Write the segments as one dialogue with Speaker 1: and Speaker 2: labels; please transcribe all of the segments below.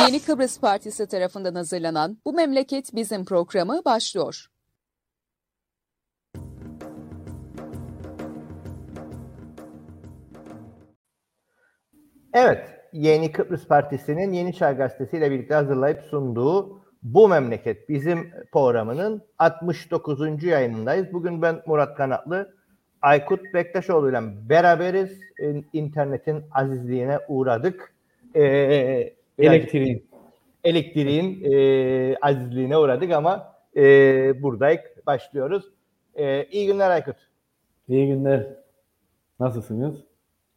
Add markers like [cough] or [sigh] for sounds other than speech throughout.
Speaker 1: Yeni Kıbrıs Partisi tarafından hazırlanan Bu Memleket Bizim programı başlıyor.
Speaker 2: Evet, Yeni Kıbrıs Partisi'nin Yeni Çağ Gazetesi ile birlikte hazırlayıp sunduğu Bu Memleket Bizim programının 69. yayınındayız. Bugün ben Murat Kanatlı, Aykut Bektaşoğlu ile beraberiz. İnternetin azizliğine uğradık.
Speaker 3: Ee, elektriğin.
Speaker 2: Elektriğin e, azizliğine uğradık ama e, buradayız. Başlıyoruz. E, iyi günler Aykut.
Speaker 3: İyi günler. Nasılsınız?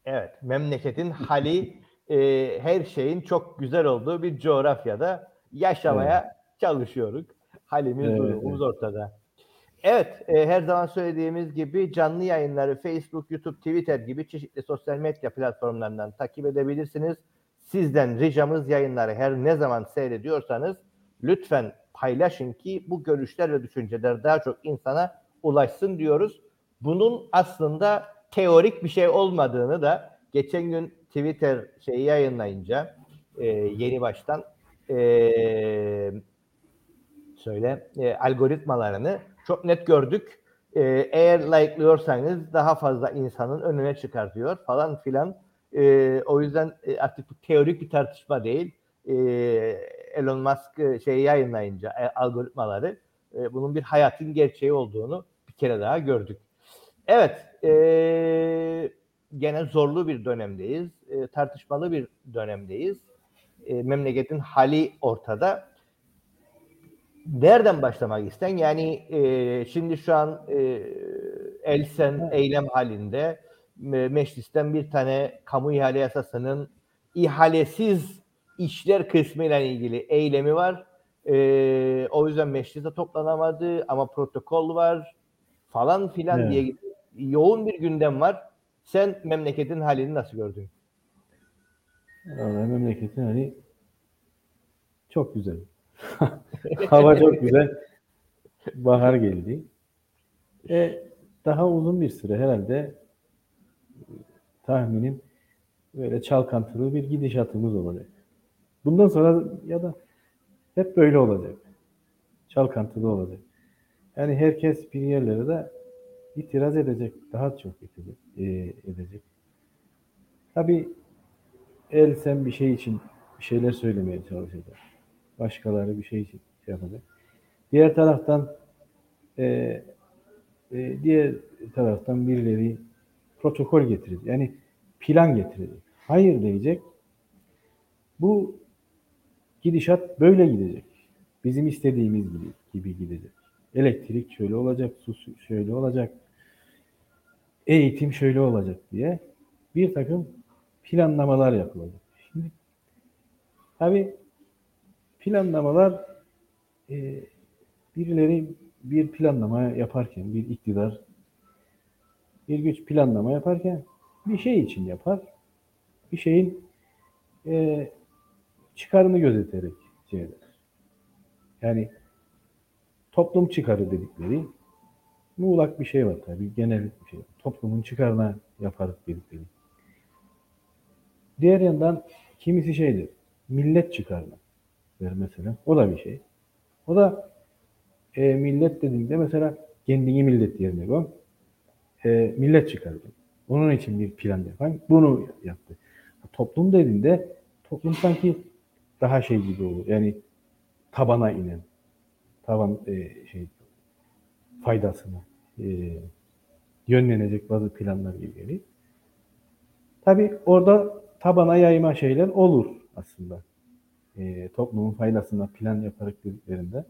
Speaker 2: Evet, memleketin hali e, her şeyin çok güzel olduğu bir coğrafyada yaşamaya evet. çalışıyoruz. Halimiz, evet, durumumuz evet. ortada. Evet, e, her zaman söylediğimiz gibi canlı yayınları Facebook, YouTube, Twitter gibi çeşitli sosyal medya platformlarından takip edebilirsiniz. Sizden ricamız yayınları her ne zaman seyrediyorsanız lütfen paylaşın ki bu görüşler ve düşünceler daha çok insana ulaşsın diyoruz. Bunun aslında teorik bir şey olmadığını da geçen gün Twitter şeyi yayınlayınca e, yeni baştan e, söyle e, algoritmalarını çok net gördük. E, eğer like'lıyorsanız daha fazla insanın önüne çıkartıyor falan filan. E, o yüzden e, artık bu teorik bir tartışma değil. E, Elon Musk e, şeyi yayınlayınca e, algoritmaları e, bunun bir hayatın gerçeği olduğunu bir kere daha gördük. Evet, e, gene zorlu bir dönemdeyiz, e, tartışmalı bir dönemdeyiz. E, memleketin hali ortada. Nereden başlamak isten? Yani e, şimdi şu an e, Elsen eylem halinde meclisten bir tane kamu ihale yasasının ihalesiz işler kısmıyla ilgili eylemi var. E, o yüzden mecliste toplanamadı ama protokol var falan filan evet. diye yoğun bir gündem var. Sen memleketin halini nasıl gördün?
Speaker 3: Vallahi memleketin hali çok güzel. [laughs] Hava çok güzel. Bahar geldi. E, daha uzun bir süre herhalde tahminim böyle çalkantılı bir gidişatımız olacak. Bundan sonra ya da hep böyle olacak. Çalkantılı olacak. Yani herkes bir yerlere de itiraz edecek. Daha çok edecek. E, edecek. Tabi el sen bir şey için bir şeyler söylemeye çalışacak. Başkaları bir şey için şey yapacak. Diğer taraftan e, e, diğer taraftan birileri protokol getirecek. Yani plan getirecek. Hayır diyecek. Bu gidişat böyle gidecek. Bizim istediğimiz gibi, gibi gidecek. Elektrik şöyle olacak, su şöyle olacak, eğitim şöyle olacak diye bir takım planlamalar yapılacak. Şimdi tabi planlamalar e, birileri bir planlama yaparken, bir iktidar bir güç planlama yaparken bir şey için yapar. Bir şeyin e, çıkarını gözeterek şey eder. Yani toplum çıkarı dedikleri muğlak bir şey var tabii. Genel bir şey. Toplumun çıkarına yaparız dedikleri. Diğer yandan kimisi şeydir. Millet çıkarına mesela. O da bir şey. O da e, millet dediğinde mesela kendini millet yerine koy. E, millet çıkardı. Onun için bir plan yapan bunu yaptı. Toplum dediğinde toplum sanki daha şey gibi olur. Yani tabana inen, taban e, şey faydasına e, yönlenecek bazı planlar ilgili. Tabi orada tabana yayma şeyler olur aslında. E, toplumun faydasına plan yaparak dediklerinde.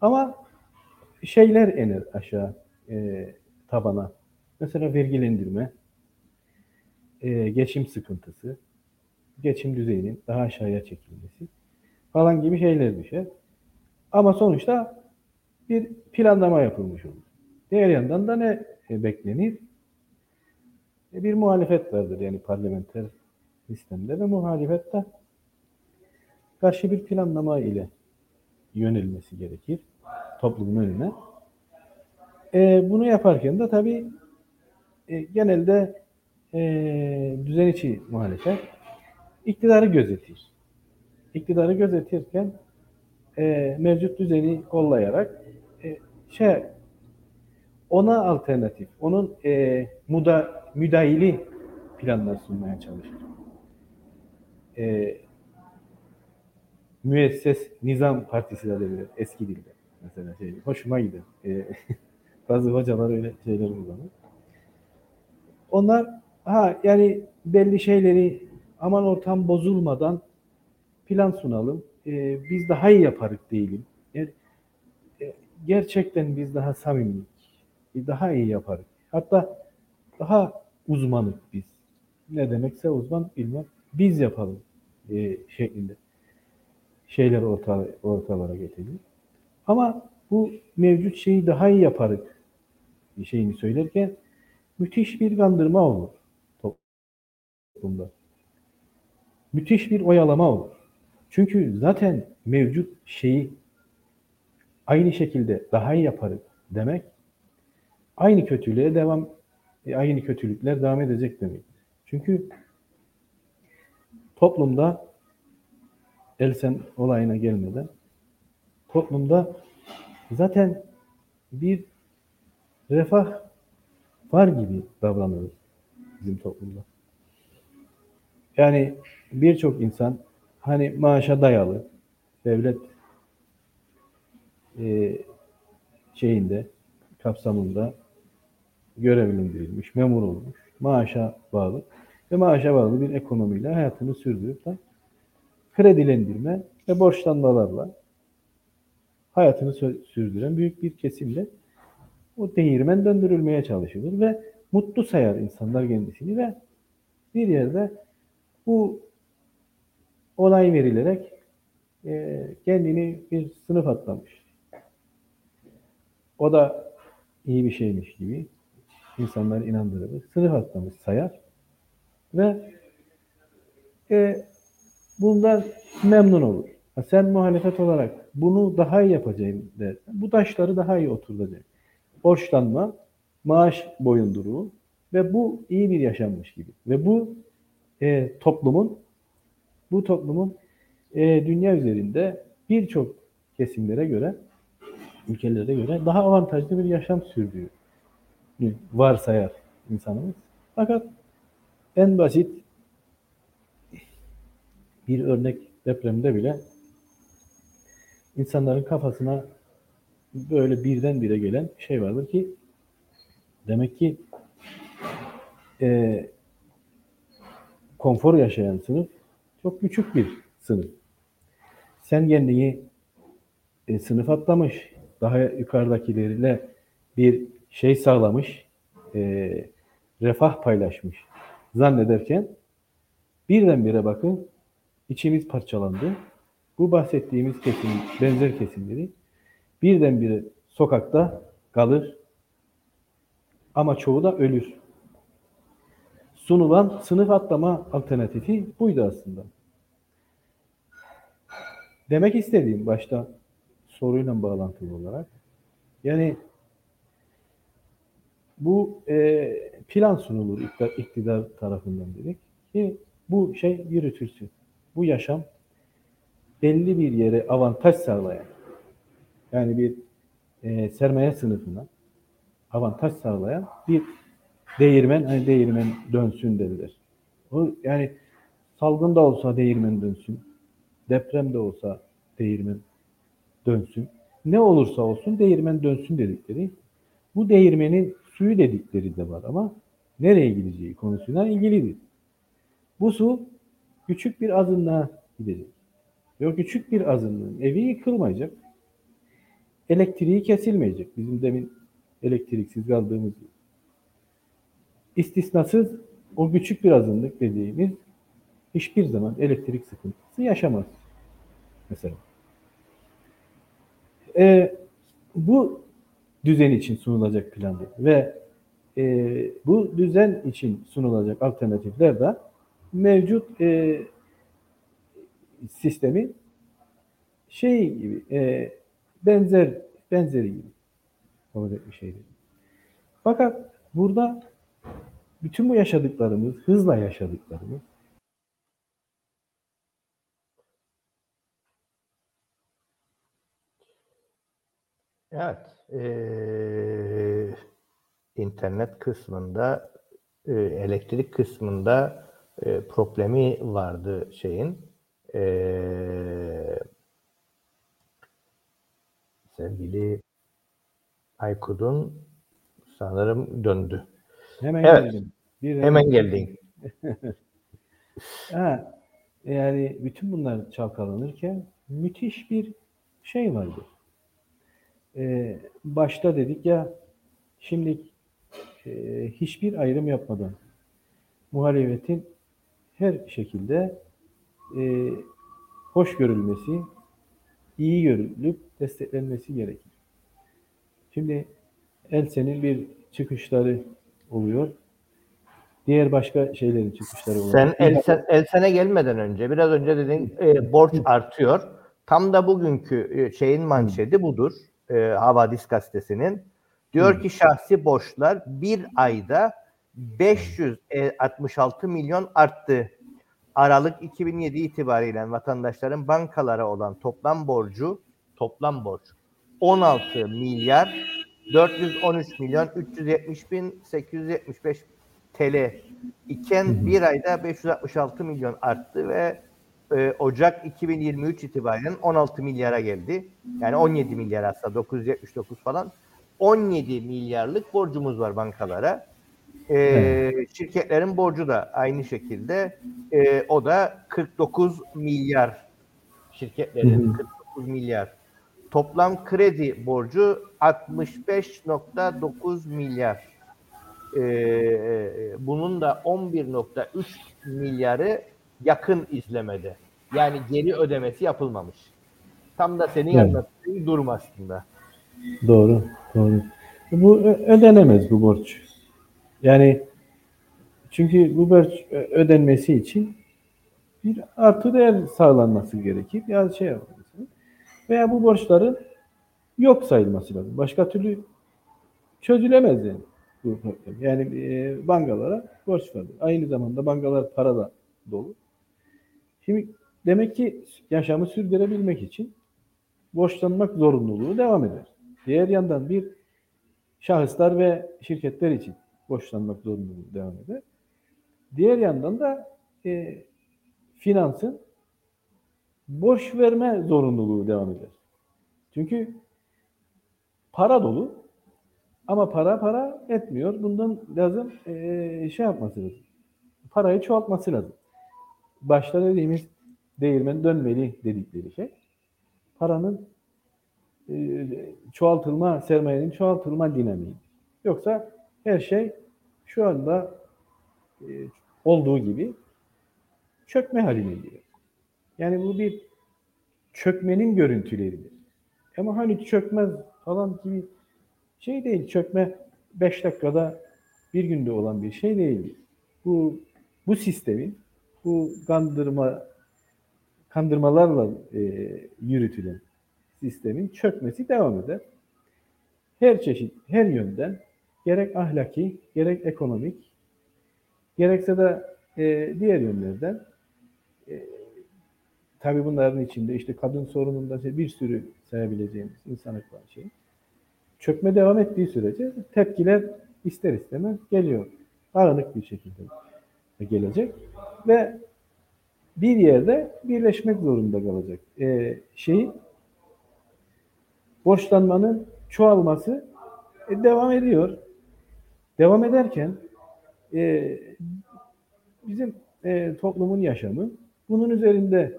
Speaker 3: Ama şeyler iner aşağı e, tabana. Mesela vergilendirme, e, geçim sıkıntısı, geçim düzeyinin daha aşağıya çekilmesi falan gibi şeyler düşer. Ama sonuçta bir planlama yapılmış olur. Diğer yandan da ne e, beklenir? E, bir muhalefet vardır yani parlamenter sistemde ve muhalefet de karşı bir planlama ile yönelmesi gerekir toplumun önüne. E, bunu yaparken de tabii e, genelde e, düzen içi muhalefet iktidarı gözetir. iktidarı gözetirken e, mevcut düzeni kollayarak e, şey ona alternatif, onun e, muda, müdahili planlar sunmaya çalışır. E, müesses Nizam Partisi de denir eski dilde. Mesela şey, hoşuma gider. E, [laughs] bazı hocalar öyle şeyler kullanır. Onlar ha yani belli şeyleri aman ortam bozulmadan plan sunalım. E, biz daha iyi yaparız değilim. Yani, e, gerçekten biz daha samimiyik. Biz daha iyi yaparız. Hatta daha uzmanık biz. Ne demekse uzman bilmem. Biz yapalım e, şeklinde şeyler orta, ortalara getiriyor. Ama bu mevcut şeyi daha iyi yaparız şeyini söylerken müthiş bir kandırma olur toplumda. Müthiş bir oyalama olur. Çünkü zaten mevcut şeyi aynı şekilde daha iyi yaparız demek aynı kötülüğe devam e, aynı kötülükler devam edecek demek. Çünkü toplumda Elsen olayına gelmeden toplumda zaten bir refah var gibi davranıyoruz bizim toplumda. Yani birçok insan hani maaşa dayalı devlet e, şeyinde kapsamında görevlendirilmiş, memur olmuş, maaşa bağlı ve maaşa bağlı bir ekonomiyle hayatını sürdürüp da kredilendirme ve borçlanmalarla hayatını sürdüren büyük bir kesimle o değirmen döndürülmeye çalışılır ve mutlu sayar insanlar kendisini ve bir yerde bu olay verilerek e, kendini bir sınıf atlamış. O da iyi bir şeymiş gibi insanları inandırır. Sınıf atlamış sayar ve e, bundan memnun olur. Sen muhalefet olarak bunu daha iyi yapacağım dersen, bu taşları daha iyi oturtacak. Borçlanma, maaş boyunduruğu ve bu iyi bir yaşanmış gibi. Ve bu e, toplumun bu toplumun e, dünya üzerinde birçok kesimlere göre ülkelere göre daha avantajlı bir yaşam sürdüğü varsayar insanımız. Fakat en basit bir örnek depremde bile insanların kafasına böyle birdenbire gelen şey vardır ki demek ki e, konfor yaşayan sınıf çok küçük bir sınıf. Sen kendini e, sınıf atlamış, daha yukarıdakilerle bir şey sağlamış, e, refah paylaşmış zannederken birdenbire bakın içimiz parçalandı. Bu bahsettiğimiz kesim, benzer kesimleri birdenbire sokakta kalır ama çoğu da ölür. Sunulan sınıf atlama alternatifi buydu aslında. Demek istediğim başta soruyla bağlantılı olarak yani bu e, plan sunulur iktidar, tarafından dedik ki bu şey yürütülsün. Bu yaşam belli bir yere avantaj sağlayan yani bir e, sermaye sınıfına avantaj sağlayan bir değirmen hani değirmen dönsün dediler. O yani salgın da olsa değirmen dönsün. Deprem de olsa değirmen dönsün. Ne olursa olsun değirmen dönsün dedikleri. Bu değirmenin suyu dedikleri de var ama nereye gideceği konusuna ilgilidir. Bu su küçük bir azınlığa gidecek. Ve o küçük bir azınlığın evi yıkılmayacak. Elektriği kesilmeyecek. Bizim demin elektriksiz kaldığımız gibi. İstisnasız o küçük bir azınlık dediğimiz hiçbir zaman elektrik sıkıntısı yaşamaz. Mesela. E, bu düzen için sunulacak plandır. Ve e, bu düzen için sunulacak alternatifler de mevcut e, sistemi şey gibi e, benzer benzeri gibi kabul etmiş şeydi. Fakat burada bütün bu yaşadıklarımız, hızla yaşadıklarımız
Speaker 2: Evet. Ee, internet kısmında e, elektrik kısmında e, problemi vardı şeyin e, sevgili Aykut'un sanırım döndü.
Speaker 3: Hemen
Speaker 2: Evet.
Speaker 3: geldim. Bir
Speaker 2: Hemen geldin. [laughs]
Speaker 3: Ha, yani bütün bunlar çalkalanırken müthiş bir şey vardı. Ee, başta dedik ya şimdi e, hiçbir ayrım yapmadan muhalefetin her şekilde e, hoş görülmesi, iyi görülüp desteklenmesi gerekir. Şimdi Elsen'in bir çıkışları oluyor. Diğer başka şeylerin çıkışları oluyor.
Speaker 2: Sen Elsen, Elsen'e gelmeden önce biraz önce dedin e, borç artıyor. Tam da bugünkü e, şeyin manşeti budur. E, Havadis gazetesinin. Diyor ki şahsi borçlar bir ayda 566 milyon arttı. Aralık 2007 itibariyle vatandaşların bankalara olan toplam borcu toplam borç 16 milyar 413 milyon 370 bin 875 TL iken bir ayda 566 milyon arttı ve e, Ocak 2023 itibaren 16 milyara geldi. Yani 17 milyar aslında 979 falan. 17 milyarlık borcumuz var bankalara. E, Şirketlerin borcu da aynı şekilde e, o da 49 milyar şirketlerin
Speaker 3: Hı hı.
Speaker 2: 49 milyar. Toplam kredi borcu 65.9 milyar. Ee, bunun da 11.3 milyarı yakın izlemede. Yani geri ödemesi yapılmamış. Tam da senin
Speaker 3: Evet.
Speaker 2: anlattığın durum aslında.
Speaker 3: Doğru, doğru. Bu ö- ödenemez bu borç. Yani çünkü bu borç ö- ödenmesi için bir artı değer sağlanması gerekir. Ya şey yapılması. Veya bu borçların yok sayılması lazım. Başka türlü çözülemez yani bu problem. Yani e, bankalara borç vardır. Aynı zamanda bankalar para da dolu. Şimdi demek ki yaşamı sürdürebilmek için borçlanmak zorunluluğu devam eder. Diğer yandan bir şahıslar ve şirketler için borçlanmak zorunluluğu devam eder. Diğer yandan da e, finansın borç verme zorunluluğu devam eder. Çünkü para dolu ama para para etmiyor. Bundan lazım e, şey yapması lazım. Parayı çoğaltması lazım. Başta dediğimiz değirmen dönmeli dedikleri şey. Paranın e, çoğaltılma, sermayenin çoğaltılma dinamiği. Yoksa her şey şu anda e, olduğu gibi çökme haline geliyor. Yani bu bir çökmenin görüntüleridir. Ama hani çökmez falan gibi şey değil. Çökme 5 dakikada bir günde olan bir şey değil. Bu bu sistemin bu kandırma kandırmalarla e, yürütülen sistemin çökmesi devam eder. Her çeşit, her yönden gerek ahlaki, gerek ekonomik, gerekse de e, diğer yönlerden e, tabii bunların içinde işte kadın sorununda bir sürü sayabileceğimiz insanlık var şey. Çökme devam ettiği sürece tepkiler ister istemez geliyor. Aranık bir şekilde gelecek ve bir yerde birleşmek zorunda kalacak. Ee, şeyi borçlanmanın çoğalması e, devam ediyor. Devam ederken e, bizim e, toplumun yaşamı bunun üzerinde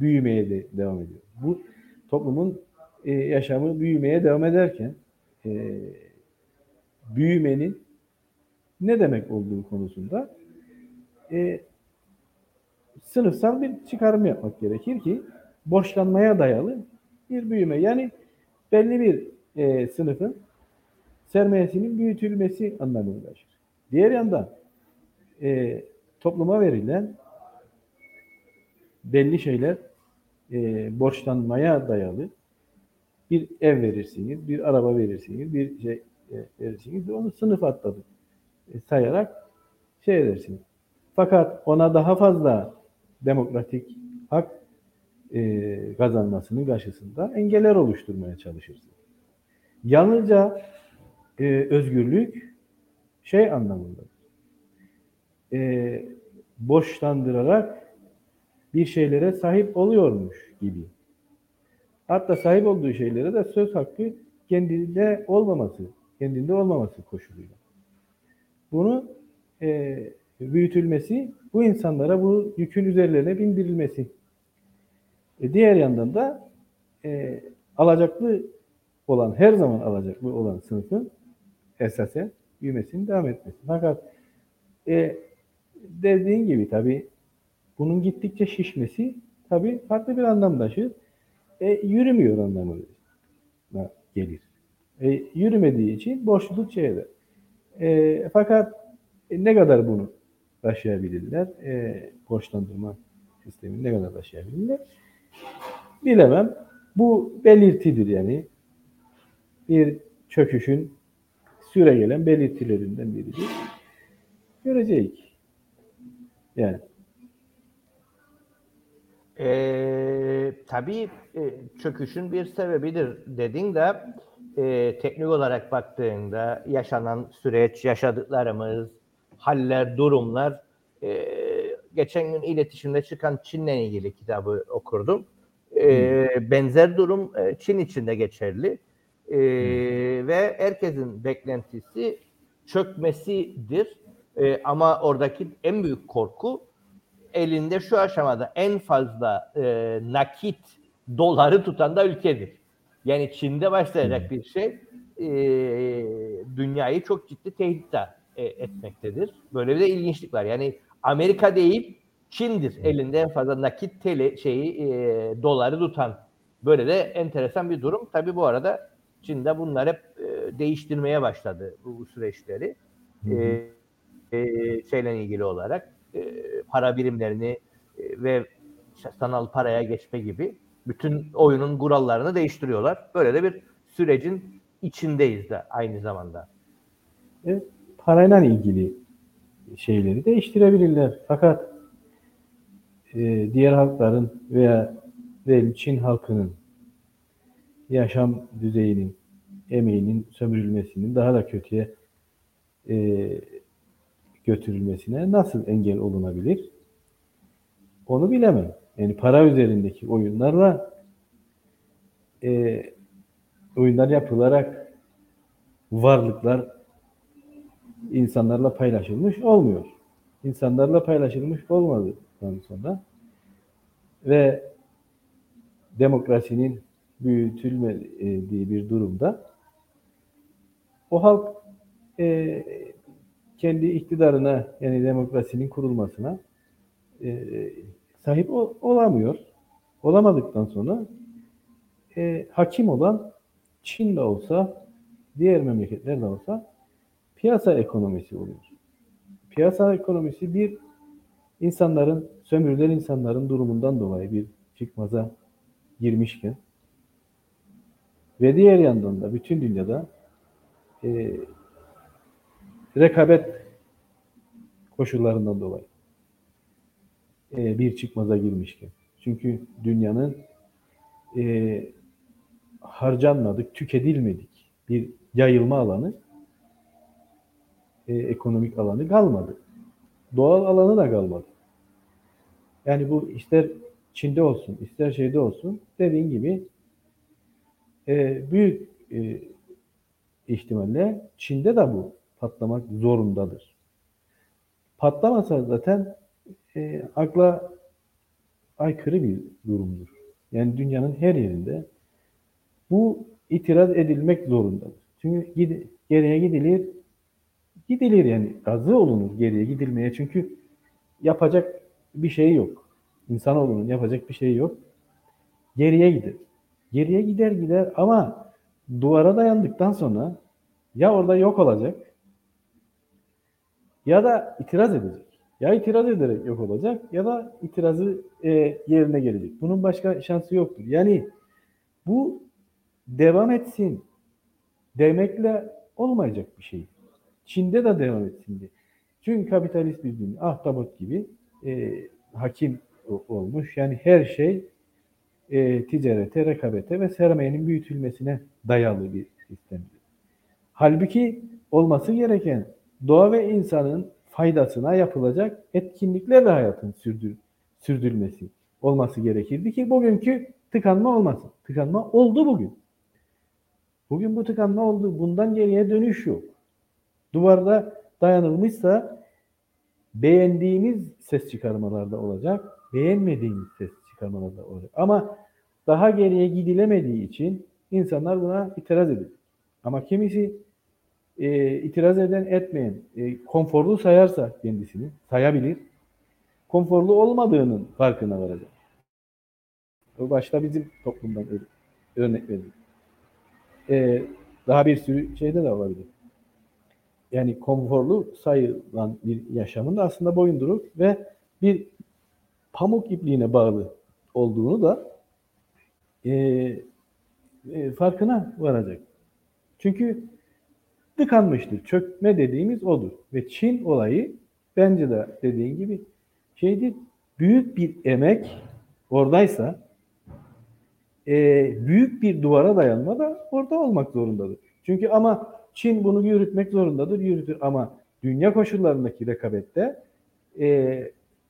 Speaker 3: büyümeye de devam ediyor. Bu toplumun e, yaşamı büyümeye devam ederken e, büyümenin ne demek olduğu konusunda e, sınıfsal bir çıkarım yapmak gerekir ki borçlanmaya dayalı bir büyüme. Yani belli bir e, sınıfın sermayesinin büyütülmesi anlamına taşır. Diğer yandan e, topluma verilen belli şeyler e, borçlanmaya dayalı bir ev verirsiniz, bir araba verirsiniz, bir şey e, verirsiniz. Onu sınıf atladı e, sayarak şey edersiniz. Fakat ona daha fazla demokratik hak e, kazanmasının karşısında engeller oluşturmaya çalışırsınız. Yalnızca e, özgürlük şey anlamında. E, boşlandırarak bir şeylere sahip oluyormuş gibi. Hatta sahip olduğu şeylere de söz hakkı kendinde olmaması, kendinde olmaması koşuluyla. Bunu e, büyütülmesi, bu insanlara bu yükün üzerlerine bindirilmesi. E, diğer yandan da e, alacaklı olan, her zaman alacaklı olan sınıfın esasen büyümesini devam etmesi. Fakat e, dediğin gibi tabii bunun gittikçe şişmesi tabii farklı bir anlam taşır. E, yürümüyor anlamına gelir. E, yürümediği için boşluk şeyde. E, fakat e, ne kadar bunu taşıyabilirler? E, borçlandırma sistemini ne kadar taşıyabilirler? Bilemem. Bu belirtidir yani. Bir çöküşün süre gelen belirtilerinden biridir. Göreceğiz. Yani.
Speaker 2: Ee, tabii e, çöküşün bir sebebidir dedin de e, teknik olarak baktığında yaşanan süreç, yaşadıklarımız, haller, durumlar e, geçen gün iletişimde çıkan Çin'le ilgili kitabı okurdum. E, benzer durum e, Çin içinde geçerli. E, ve herkesin beklentisi çökmesidir. E, ama oradaki en büyük korku elinde şu aşamada en fazla e, nakit doları tutan da ülkedir. Yani Çin'de başlayacak bir şey e, dünyayı çok ciddi tehdit e, etmektedir. Böyle bir de ilginçlik var. Yani Amerika değil Çin'dir elinde en fazla nakit teli şeyi e, doları tutan. Böyle de enteresan bir durum. Tabi bu arada Çin'de bunlar hep e, değiştirmeye başladı bu, bu süreçleri. E, e, şeyle ilgili olarak e, para birimlerini e, ve sanal paraya geçme gibi bütün oyunun kurallarını değiştiriyorlar. Böyle de bir sürecin içindeyiz de aynı zamanda.
Speaker 3: E, parayla ilgili şeyleri değiştirebilirler. Fakat e, diğer halkların veya diyelim Çin halkının yaşam düzeyinin, emeğinin sömürülmesinin daha da kötüye e, götürülmesine nasıl engel olunabilir? Onu bilemem. Yani para üzerindeki oyunlarla e, oyunlar yapılarak varlıklar insanlarla paylaşılmış olmuyor. İnsanlarla paylaşılmış olmadıktan sonra ve demokrasinin büyütülmediği bir durumda o halk e, kendi iktidarına yani demokrasinin kurulmasına e, sahip ol, olamıyor. Olamadıktan sonra e, hakim olan Çin de olsa, diğer memleketler de olsa piyasa ekonomisi oluyor. Piyasa ekonomisi bir insanların, sömürülen insanların durumundan dolayı bir çıkmaza girmişken ve diğer yandan da bütün dünyada e, rekabet koşullarından dolayı e, bir çıkmaza girmişken. Çünkü dünyanın e, harcanmadık, tüketilmedik bir yayılma alanı, e, ekonomik alanı kalmadı. Doğal alanı da kalmadı. Yani bu ister Çin'de olsun, ister şeyde olsun dediğin gibi e, büyük e, ihtimalle Çin'de de bu patlamak zorundadır. Patlamasa zaten e, akla aykırı bir durumdur. Yani dünyanın her yerinde bu itiraz edilmek zorundadır. Çünkü gid geriye gidilir, gidilir yani razı olunur geriye gidilmeye çünkü yapacak bir şey yok. İnsanoğlunun yapacak bir şey yok. Geriye gider. Geriye gider gider ama duvara dayandıktan sonra ya orada yok olacak ya da itiraz edecek. Ya itiraz ederek yok olacak ya da itirazı e, yerine gelecek. Bunun başka şansı yoktur. Yani bu devam etsin demekle olmayacak bir şey. Çin'de de devam etsin diye. Çünkü kapitalist bir dünya ahtapot gibi e, hakim olmuş. Yani her şey e, ticarete, rekabete ve sermayenin büyütülmesine dayalı bir sistemdir. Halbuki olması gereken doğa ve insanın faydasına yapılacak etkinliklerle hayatın sürdür, sürdürülmesi olması gerekirdi ki bugünkü tıkanma olmasın. Tıkanma oldu bugün. Bugün bu tıkanma oldu. Bundan geriye dönüş yok. Duvarda dayanılmışsa beğendiğimiz ses çıkarmalarda olacak, beğenmediğimiz ses çıkarmalarda olacak. Ama daha geriye gidilemediği için insanlar buna itiraz ediyor. Ama kimisi e, itiraz eden etmeyen, e, konforlu sayarsa kendisini, sayabilir. Konforlu olmadığının farkına varacak. O başta bizim toplumdan örnek verelim. E, daha bir sürü şeyde de olabilir. Yani konforlu sayılan bir yaşamın da aslında boyunduruk ve bir pamuk ipliğine bağlı olduğunu da e, e, farkına varacak. Çünkü tıkanmıştır. Çökme dediğimiz odur. Ve Çin olayı bence de dediğin gibi şeydi büyük bir emek oradaysa e, büyük bir duvara dayanma da orada olmak zorundadır. Çünkü ama Çin bunu yürütmek zorundadır, yürütür ama dünya koşullarındaki rekabette e,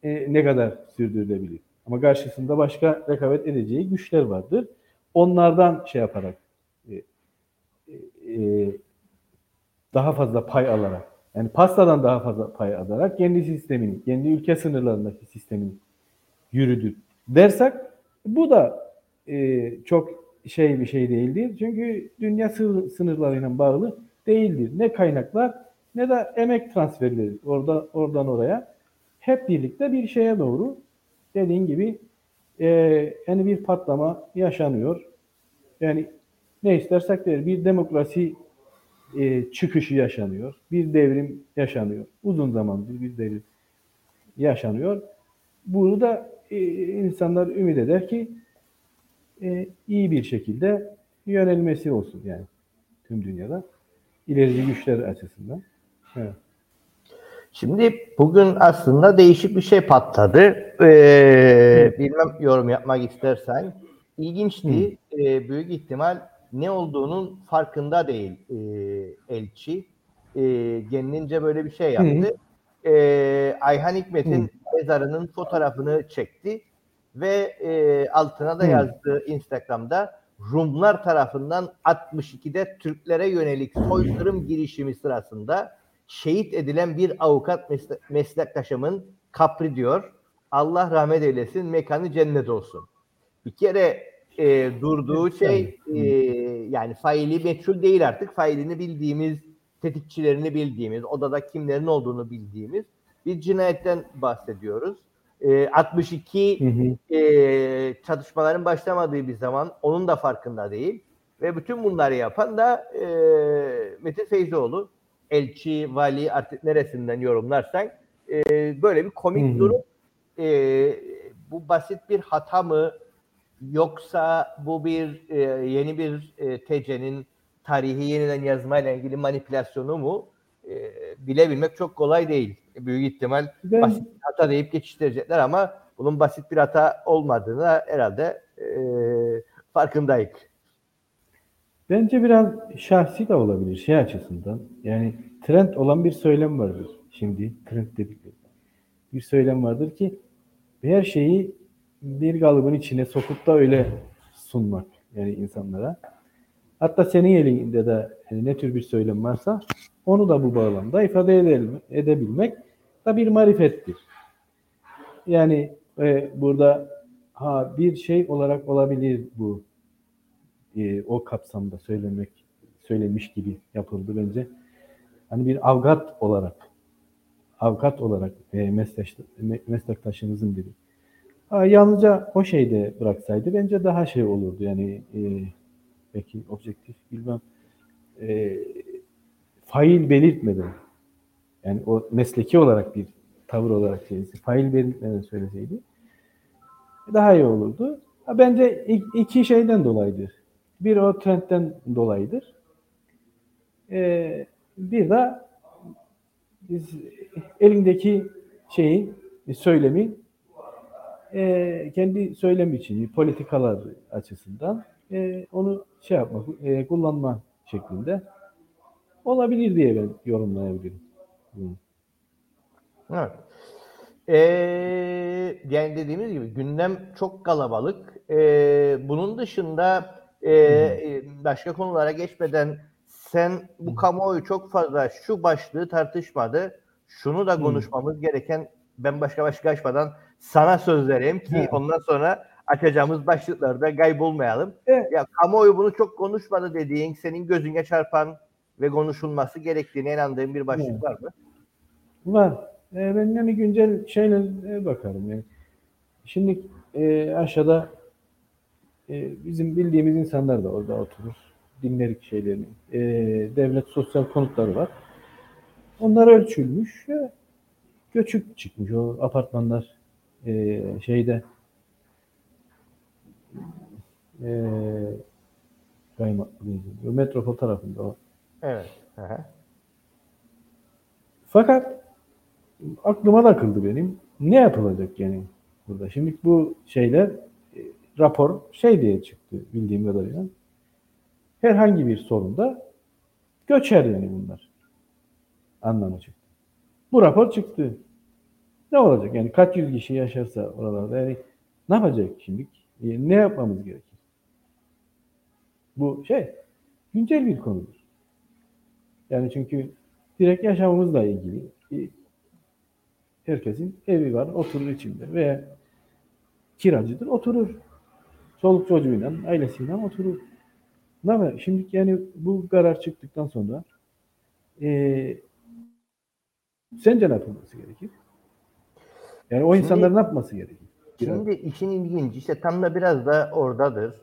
Speaker 3: e, ne kadar sürdürülebilir? Ama karşısında başka rekabet edeceği güçler vardır. Onlardan şey yaparak e, e, daha fazla pay alarak yani pastadan daha fazla pay alarak kendi sistemini, kendi ülke sınırlarındaki sistemini yürüdür dersek bu da e, çok şey bir şey değildir. Çünkü dünya sınırlarıyla bağlı değildir. Ne kaynaklar ne de emek transferleri orada oradan oraya hep birlikte bir şeye doğru dediğin gibi e, yani bir patlama yaşanıyor. Yani ne istersek der bir demokrasi e, çıkışı yaşanıyor. Bir devrim yaşanıyor. Uzun zamandır bir devrim yaşanıyor. Bunu da e, insanlar ümit eder ki e, iyi bir şekilde yönelmesi olsun yani tüm dünyada ilerici güçler açısından. Evet.
Speaker 2: Şimdi bugün aslında değişik bir şey patladı. Ee, bilmem yorum yapmak istersen. İlginçti. Ee, büyük ihtimal ne olduğunun farkında değil e, elçi. E, kendince böyle bir şey yaptı. E, Ayhan Hikmet'in mezarının fotoğrafını çekti ve e, altına da yazdı Instagram'da Rumlar tarafından 62'de Türklere yönelik soykırım girişimi sırasında şehit edilen bir avukat meslektaşımın kapri diyor. Allah rahmet eylesin, mekanı cennet olsun. Bir kere e, durduğu şey e, yani faili meçhul değil artık. Failini bildiğimiz, tetikçilerini bildiğimiz, odada kimlerin olduğunu bildiğimiz bir cinayetten bahsediyoruz. E, 62 hı hı. E, çatışmaların başlamadığı bir zaman onun da farkında değil. Ve bütün bunları yapan da e, Metin Feyzoğlu. Elçi, vali artık neresinden yorumlarsan e, böyle bir komik hı. durum. E, bu basit bir hata mı? Yoksa bu bir e, yeni bir e, TC'nin tarihi yeniden yazmayla ilgili manipülasyonu mu? E, bilebilmek çok kolay değil. Büyük ihtimal ben... basit bir hata deyip geçiştirecekler ama bunun basit bir hata olmadığını herhalde e, farkındayız.
Speaker 3: Bence biraz şahsi de olabilir şey açısından. Yani trend olan bir söylem vardır. Şimdi trend dedikleri. Bir söylem vardır ki her şeyi bir kalıbın içine sokup da öyle sunmak yani insanlara. Hatta senin elinde de yani ne tür bir söylem varsa onu da bu bağlamda ifade edelim, edebilmek da bir marifettir. Yani e, burada ha bir şey olarak olabilir bu e, o kapsamda söylemek söylemiş gibi yapıldı bence. Hani bir avgat olarak avgat olarak e, meslek, meslektaşımızın biri yalnızca o şeyde bıraksaydı bence daha şey olurdu. Yani e, belki objektif bilmem e, fail belirtmeden yani o mesleki olarak bir tavır olarak şeysi fail belirtmeden söyleseydi daha iyi olurdu. Bence iki şeyden dolayıdır. Bir o trendten dolayıdır. Ee, bir de biz elindeki şeyi, söylemi e, kendi söylem için, politikalar açısından e, onu şey yapmak, e, kullanma şeklinde olabilir diye ben yorumlayabilirim. Bunu.
Speaker 2: Evet. Ee, yani dediğimiz gibi gündem çok kalabalık. Ee, bunun dışında e, e, başka konulara geçmeden sen bu kamuoyu çok fazla şu başlığı tartışmadı. Şunu da konuşmamız gereken ben başka başka açmadan sana söz vereyim ki
Speaker 3: Hı.
Speaker 2: ondan sonra açacağımız başlıklarda kaybolmayalım.
Speaker 3: Evet.
Speaker 2: Ya kamuoyu bunu çok konuşmadı dediğin senin gözüne çarpan ve konuşulması gerektiğine inandığın bir başlık
Speaker 3: Evet.
Speaker 2: var mı?
Speaker 3: Var. E, ben yani güncel şeylere bakarım. Yani. Şimdi e, aşağıda e, bizim bildiğimiz insanlar da orada oturur. Dinlerik şeylerini. E, devlet sosyal konutları var. Onlar ölçülmüş. ve Göçük çıkmış o apartmanlar e, şeyde e, Metropol tarafında o.
Speaker 2: Evet. Hı.
Speaker 3: Fakat aklıma takıldı benim. Ne yapılacak yani burada? Şimdi bu şeyler e, rapor şey diye çıktı bildiğim kadarıyla. Herhangi bir sorunda göçer yani bunlar. Anlamı çıktı. Bu rapor çıktı. Ne olacak? Yani kaç yüz kişi yaşarsa oralarda yani ne yapacak şimdi? E, Ne yapmamız gerekir? Bu şey güncel bir konudur. Yani çünkü direkt yaşamımızla ilgili e, herkesin evi var, oturur içinde veya kiracıdır, oturur. Çoluk çocuğuyla, ailesiyle oturur. Ama şimdi yani bu karar çıktıktan sonra e, sence ne yapılması gerekir? Yani o
Speaker 2: Şimdi-
Speaker 3: insanların ne yapması gerekir?
Speaker 2: Şimdi işin ilginci işte tam da biraz da oradadır.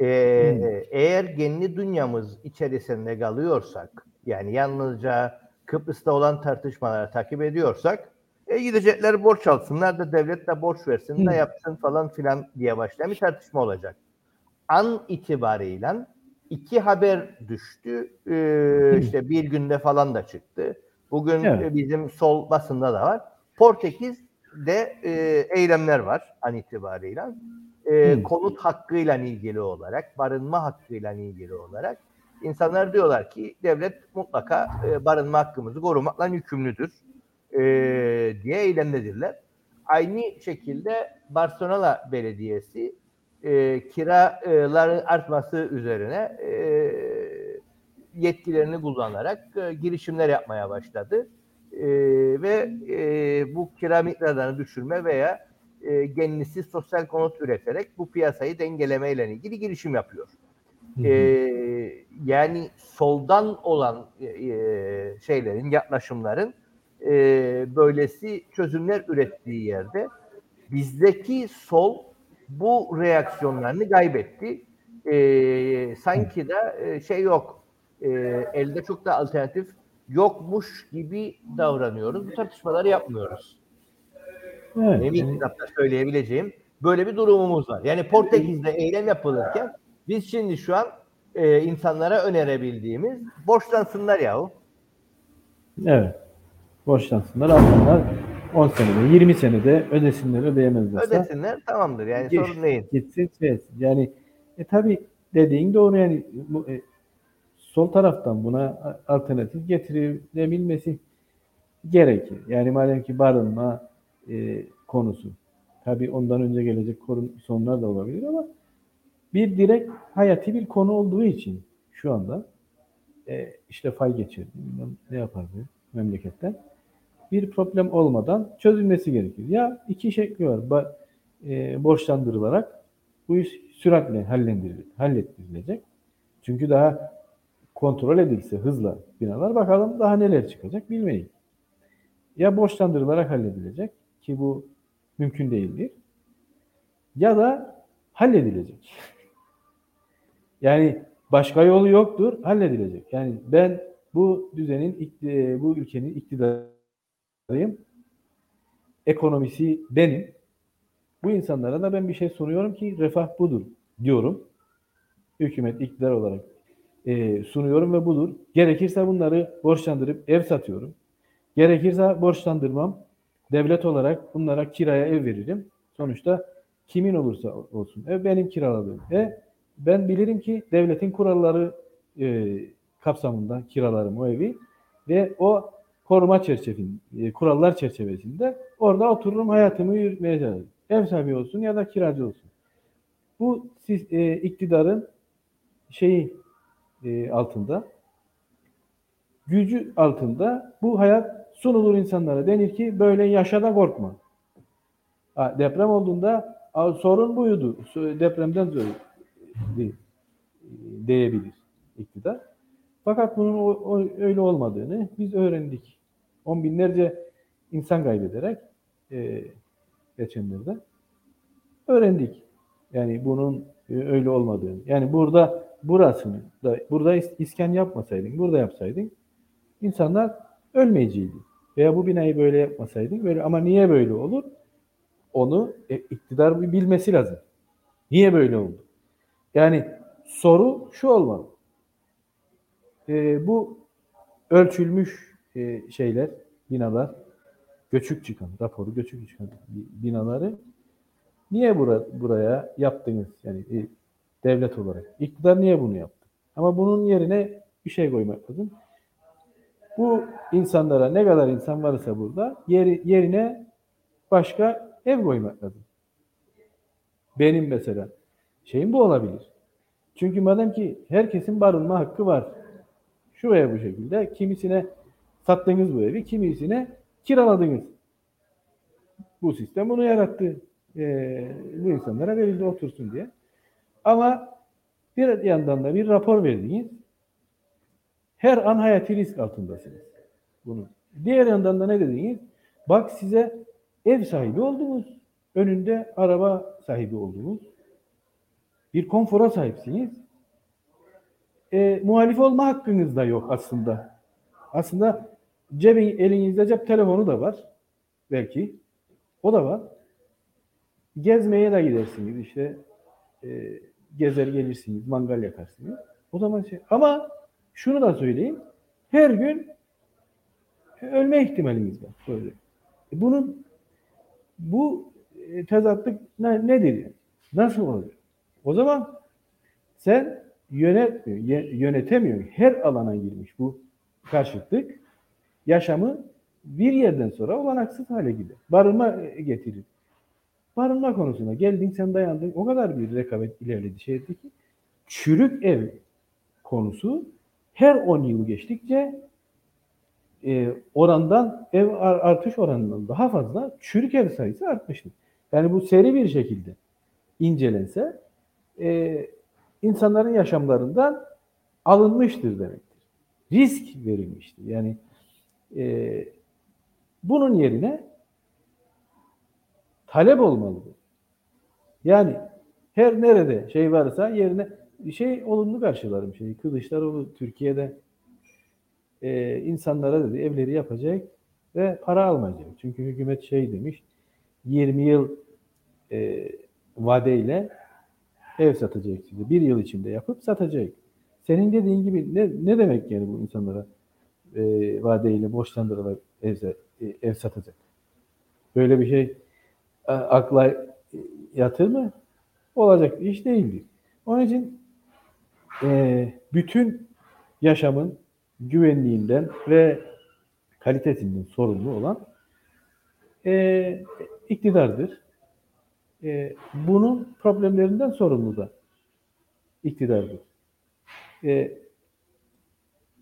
Speaker 2: Ee, eğer genli dünyamız içerisinde kalıyorsak yani yalnızca Kıbrıs'ta olan tartışmaları takip ediyorsak e, gidecekler borç alsınlar da devlet de borç versin de yapsın falan filan diye başlayan bir tartışma olacak. An itibarıyla iki haber düştü. Ee, işte bir günde falan da çıktı. Bugün
Speaker 3: Evet.
Speaker 2: e, bizim sol basında da var. Portekiz'de e, eylemler var an itibarıyla. E,
Speaker 3: Hı.
Speaker 2: konut hakkıyla ilgili olarak, barınma hakkıyla ilgili olarak insanlar diyorlar ki devlet mutlaka e, barınma hakkımızı korumakla yükümlüdür e, diye eylemdedirler. Aynı şekilde Barcelona Belediyesi e, kiraların artması üzerine e, yetkilerini kullanarak e, girişimler yapmaya başladı. E, ve e, bu kira miktarlarını düşürme veya e, genlisi sosyal konut üreterek bu piyasayı dengelemeyle ilgili girişim yapıyor. E, yani soldan olan e, e, şeylerin, yaklaşımların e, böylesi çözümler ürettiği yerde bizdeki sol bu reaksiyonlarını kaybetti. E, sanki de e, şey yok, e, elde çok da alternatif yokmuş gibi davranıyoruz. Bu tartışmaları yapmıyoruz.
Speaker 3: Evet,
Speaker 2: ilk kitapta söyleyebileceğim böyle bir durumumuz var. Yani Portekiz'de eylem yapılırken biz şimdi şu an e, insanlara önerebildiğimiz borçlansınlar yahu.
Speaker 3: Evet. Borçlansınlar, alsınlar. 10 senede, 20 senede ödesinler, ödeyemezlerse
Speaker 2: Ödesinler tamamdır yani
Speaker 3: Geç.
Speaker 2: sorun değil.
Speaker 3: gitsin şey. Yani e, tabi dediğin doğru yani bu, e, sol taraftan buna alternatif getirilebilmesi gerekir. Yani madem ki barınma e, konusu tabi ondan önce gelecek korun, sorunlar da olabilir ama bir direkt hayati bir konu olduğu için şu anda e, işte fay geçirdi, ne yapar bu memleketten bir problem olmadan çözülmesi gerekir. Ya iki şekli var. E, borçlandırılarak bu iş süratle hallettirilecek. Çünkü daha kontrol edilse hızla binalar bakalım daha neler çıkacak bilmeyin. Ya borçlandırılarak halledilecek ki bu mümkün değildir. Ya da halledilecek. [laughs] Yani başka yolu yoktur, halledilecek. Yani ben bu düzenin, e, bu ülkenin iktidarıyım. Ekonomisi benim. Bu insanlara da ben bir şey sunuyorum ki refah budur diyorum. Hükümet iktidar olarak e, sunuyorum ve budur. Gerekirse bunları borçlandırıp ev satıyorum. Gerekirse borçlandırmam. Devlet olarak bunlara kiraya ev veririm. Sonuçta kimin olursa olsun. Ev benim kiraladığım. E ben bilirim ki devletin kuralları e, kapsamında kiralarım o evi ve o koruma çerçevesinde, e, kurallar çerçevesinde orada otururum hayatımı yürütmeye çalışırım. Ev sahibi olsun ya da kiracı olsun. Bu siz, e, iktidarın şeyi e, altında gücü altında bu hayat sunulur insanlara. Denir ki böyle yaşada korkma. Ha, deprem olduğunda sorun buydu. Depremden sonra diyebilir iktidar. Fakat bunun o, o, öyle olmadığını biz öğrendik. On binlerce insan kaybederek e, geçenlerde öğrendik. Yani bunun e, öyle olmadığını. Yani burada burasını da burada iskan yapmasaydın, burada yapsaydın insanlar ölmeyecekti. Veya bu binayı böyle yapmasaydın böyle ama niye böyle olur? Onu e, iktidar bilmesi lazım. Niye böyle oldu? Yani soru şu olmalı. E, bu ölçülmüş e, şeyler, binalar, göçük çıkan, raporu göçük çıkan binaları niye bura, buraya yaptınız? Yani e, devlet olarak. İktidar niye bunu yaptı? Ama bunun yerine bir şey koymak lazım. Bu insanlara ne kadar insan varsa burada yeri, yerine başka ev koymak lazım. Benim mesela şeyim bu olabilir. Çünkü madem ki herkesin barınma hakkı var. Şu veya bu şekilde kimisine sattınız bu evi, kimisine kiraladınız. Bu sistem bunu yarattı. Ee, bu insanlara verildi otursun diye. Ama bir yandan da bir rapor verdiniz. Her an hayati risk altındasınız. Bunu. Diğer yandan da ne dediniz? Bak size ev sahibi oldunuz. Önünde araba sahibi oldunuz. Bir konfora sahipsiniz. E, muhalif olma hakkınız da yok aslında. Aslında cebin, elinizde cep telefonu da var. Belki. O da var. Gezmeye de gidersiniz işte. E, gezer gelirsiniz, mangal yakarsınız. O zaman şey. Ama şunu da söyleyeyim. Her gün ölme ihtimalimiz var. Böyle. E, bunun bu e, tezatlık ne, nedir? Yani? Nasıl olur? O zaman sen yönetmiyor, yönetemiyor. Her alana girmiş bu karşıtlık. Yaşamı bir yerden sonra olanaksız hale gider. Barınma getirir. Barınma konusuna geldin sen dayandın. O kadar bir rekabet ilerledi şeydi ki çürük ev konusu her 10 yıl geçtikçe e, orandan ev artış oranından daha fazla çürük ev sayısı artmıştır. Yani bu seri bir şekilde incelense e, insanların yaşamlarından alınmıştır demektir. Risk verilmiştir. Yani e, bunun yerine talep olmalıdır. Yani her nerede şey varsa yerine şey olumlu karşılarım şey. Kılıçdaroğlu Türkiye'de e, insanlara dedi evleri yapacak ve para almayacak. Çünkü hükümet şey demiş 20 yıl e, vadeyle ev satacak size. Bir yıl içinde yapıp satacak. Senin dediğin gibi ne, ne demek yani bu insanlara e, vadeyle borçlandırarak ev, e, ev satacak? Böyle bir şey akla yatır mı? Olacak iş değildir. Onun için e, bütün yaşamın güvenliğinden ve kalitesinden sorumlu olan e, iktidardır. E, bunun problemlerinden sorumlu da iktidardır. E,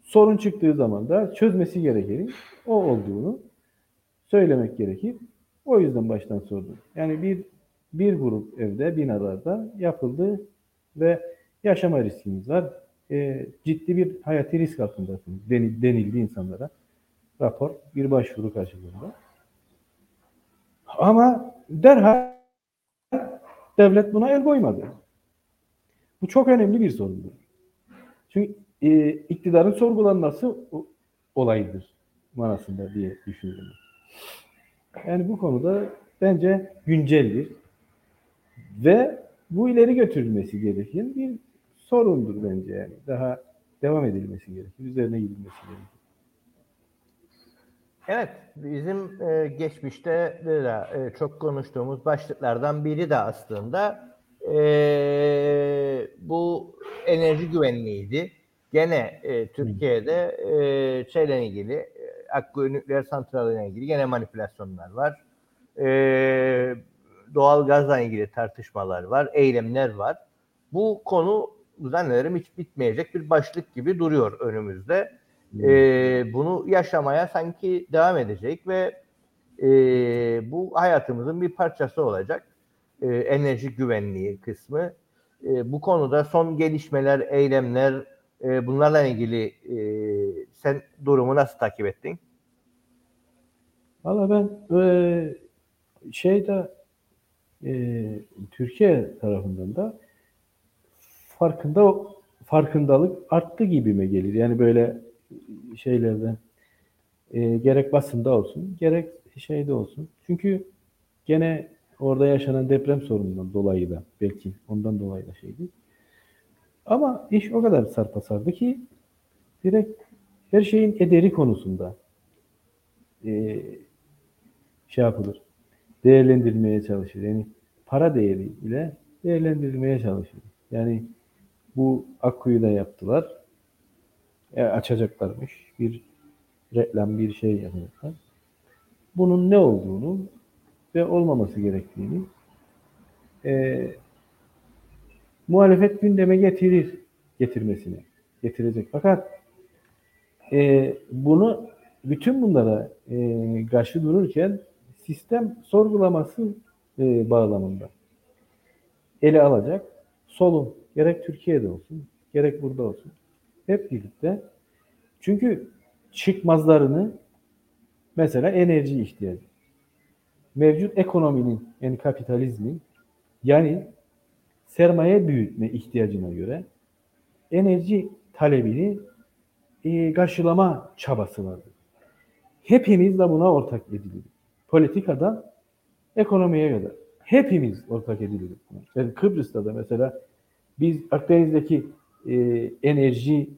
Speaker 3: sorun çıktığı zaman da çözmesi gerekenin o olduğunu söylemek gerekir. O yüzden baştan sordum. Yani bir bir grup evde, binalarda yapıldı ve yaşama riskiniz var. E, ciddi bir hayati risk altındasınız denildi insanlara. Rapor bir başvuru karşılığında. Ama derhal devlet buna el koymadı. Bu çok önemli bir sorundur. Çünkü e, iktidarın sorgulanması olayıdır manasında diye düşünüyorum. Yani bu konuda bence günceldir. Ve bu ileri götürülmesi gereken bir sorundur bence yani. Daha devam edilmesi gerekir. Üzerine gidilmesi gerekir.
Speaker 2: Evet, bizim e, geçmişte de e, çok konuştuğumuz başlıklardan biri de aslında e, bu enerji güvenliğiydi. Gene e, Türkiye'de e, şeyle ilgili e, Akkuyu nükleer santraline ilgili gene manipülasyonlar var. E, doğal gazla ilgili tartışmalar var, eylemler var. Bu konu zannederim hiç bitmeyecek bir başlık gibi duruyor önümüzde. E, bunu yaşamaya sanki devam edecek ve e, bu hayatımızın bir parçası olacak. E, enerji güvenliği kısmı. E, bu konuda son gelişmeler, eylemler, e, bunlarla ilgili e, sen durumu nasıl takip ettin?
Speaker 3: Valla ben e, şeyde e, Türkiye tarafından da farkında farkındalık arttı gibi mi gelir? Yani böyle şeylerden e, gerek basında olsun, gerek şeyde olsun. Çünkü gene orada yaşanan deprem sorunundan dolayı da belki ondan dolayı da şeydi. Ama iş o kadar sarpa sardı ki direkt her şeyin ederi konusunda e, şey yapılır. Değerlendirilmeye çalışır. Yani para değeri ile değerlendirilmeye çalışır. Yani bu Akkuyu da yaptılar. E, açacaklarmış. Bir reklam bir şey yapacaklar. Bunun ne olduğunu ve olmaması gerektiğini e, muhalefet gündeme getirir getirmesini getirecek. Fakat e, bunu bütün bunlara e, karşı dururken sistem sorgulaması e, bağlamında ele alacak solun gerek Türkiye'de olsun gerek burada olsun hep birlikte çünkü çıkmazlarını mesela enerji ihtiyacı mevcut ekonominin yani kapitalizmin yani sermaye büyütme ihtiyacına göre enerji talebini e, karşılama çabası vardır. Hepimiz de buna ortak ediliriz. Politikadan ekonomiye kadar. Hepimiz ortak ediliriz. Yani Kıbrıs'ta da mesela biz Akdeniz'deki e, enerji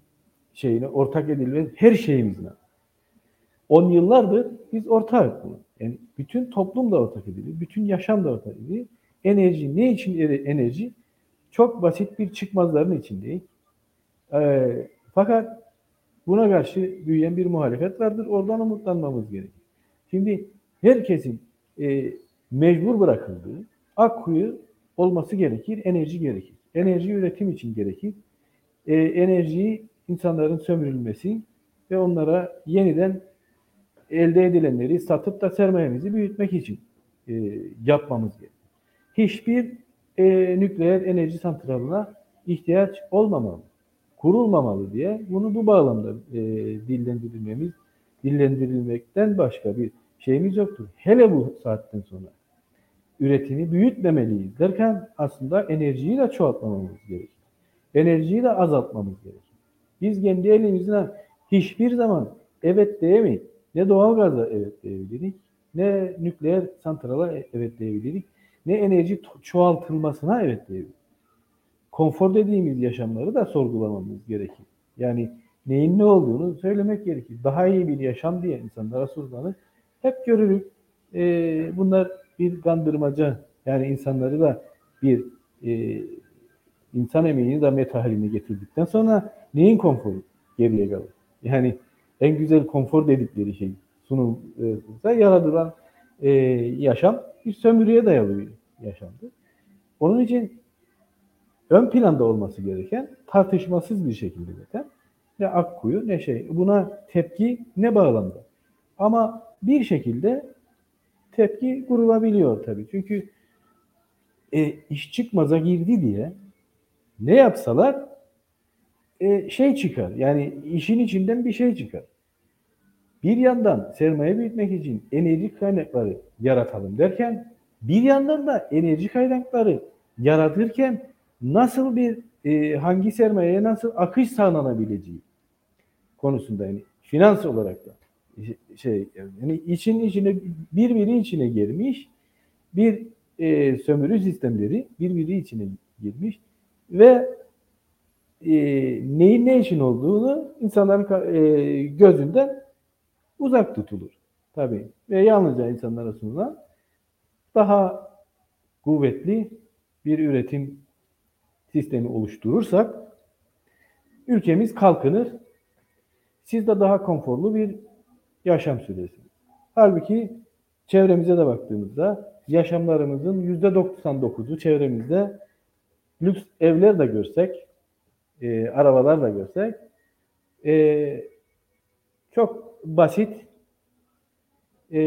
Speaker 3: şeyine ortak ediliriz her şeyimizle. On yıllardır biz ortak bunu. Yani bütün toplum da ortak edilir. Bütün yaşam da ortak edilir. Enerji ne için enerji? Çok basit bir çıkmazların içindeyiz. E, fakat buna karşı büyüyen bir muhalefet vardır. Oradan umutlanmamız gerekir. Şimdi herkesin e, mecbur bırakıldığı Akkuyu olması gerekir, enerji gerekir. Enerji üretim için gerekir. E, enerjiyi insanların sömürülmesi ve onlara yeniden elde edilenleri satıp da sermayemizi büyütmek için e, yapmamız gerekir. Hiçbir e, nükleer enerji santralına ihtiyaç olmamalı, kurulmamalı diye bunu bu bağlamda e, dillendirilmemiz, dillendirilmekten başka bir şeyimiz yoktur. Hele bu saatten sonra üretimi büyütmemeliyiz derken aslında enerjiyi de çoğaltmamamız gerekir. Enerjiyi de azaltmamız gerekir. Biz kendi elimizle hiçbir zaman evet diyemeyiz. Ne doğalgaza evet diyebiliriz, ne nükleer santrala evet diyebiliriz, ne enerji çoğaltılmasına evet diyebiliriz. Konfor dediğimiz yaşamları da sorgulamamız gerekir. Yani neyin ne olduğunu söylemek gerekir. Daha iyi bir yaşam diye insanlara sorulanır. Hep görürük. Ee, bunlar bir kandırmaca. Yani insanları da bir e, insan emeğini de meta haline getirdikten sonra neyin konforu geriye kalır? Yani en güzel konfor dedikleri şey sunulsa yaratılan e, yaşam bir sömürüye dayalı bir yaşamdı. Onun için ön planda olması gereken tartışmasız bir şekilde zaten ne Akkuyu ne şey. Buna tepki ne bağlamda. Ama bir şekilde tepki kurulabiliyor tabii. Çünkü e, iş çıkmaza girdi diye ne yapsalar e, şey çıkar. Yani işin içinden bir şey çıkar. Bir yandan sermaye büyütmek için enerji kaynakları yaratalım derken bir yandan da enerji kaynakları yaratırken nasıl bir e, hangi sermayeye nasıl akış sağlanabileceği konusunda yani finans olarak da şey yani için içine birbiri içine girmiş bir e, sömürü sistemleri birbiri içine girmiş ve e, neyin ne için olduğunu insanların e, gözünden uzak tutulur. Tabii. Ve yalnızca insanlara sunulan daha kuvvetli bir üretim sistemi oluşturursak ülkemiz kalkınır. Siz de daha konforlu bir yaşam süresiniz. Halbuki çevremize de baktığımızda yaşamlarımızın yüzde 99'u çevremizde lüks evler de görsek, e, arabalar da görsek e, çok basit e,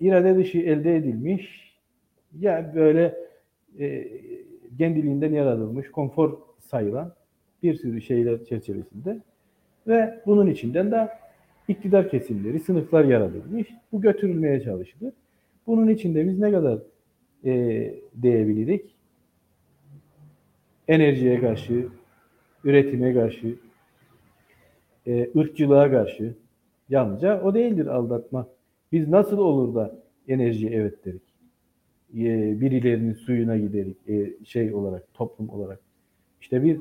Speaker 3: irade dışı elde edilmiş ya böyle e, kendiliğinden yaratılmış konfor sayılan bir sürü şeyler çerçevesinde ve bunun içinden de iktidar kesimleri, sınıflar yaratılmış. Bu götürülmeye çalışılır. Bunun içinde biz ne kadar e, değebilirdik? Enerjiye karşı, üretime karşı, e, ırkçılığa karşı yalnızca o değildir aldatma. Biz nasıl olur da enerjiye evet derik? E, birilerinin suyuna giderik e, şey olarak, toplum olarak. İşte bir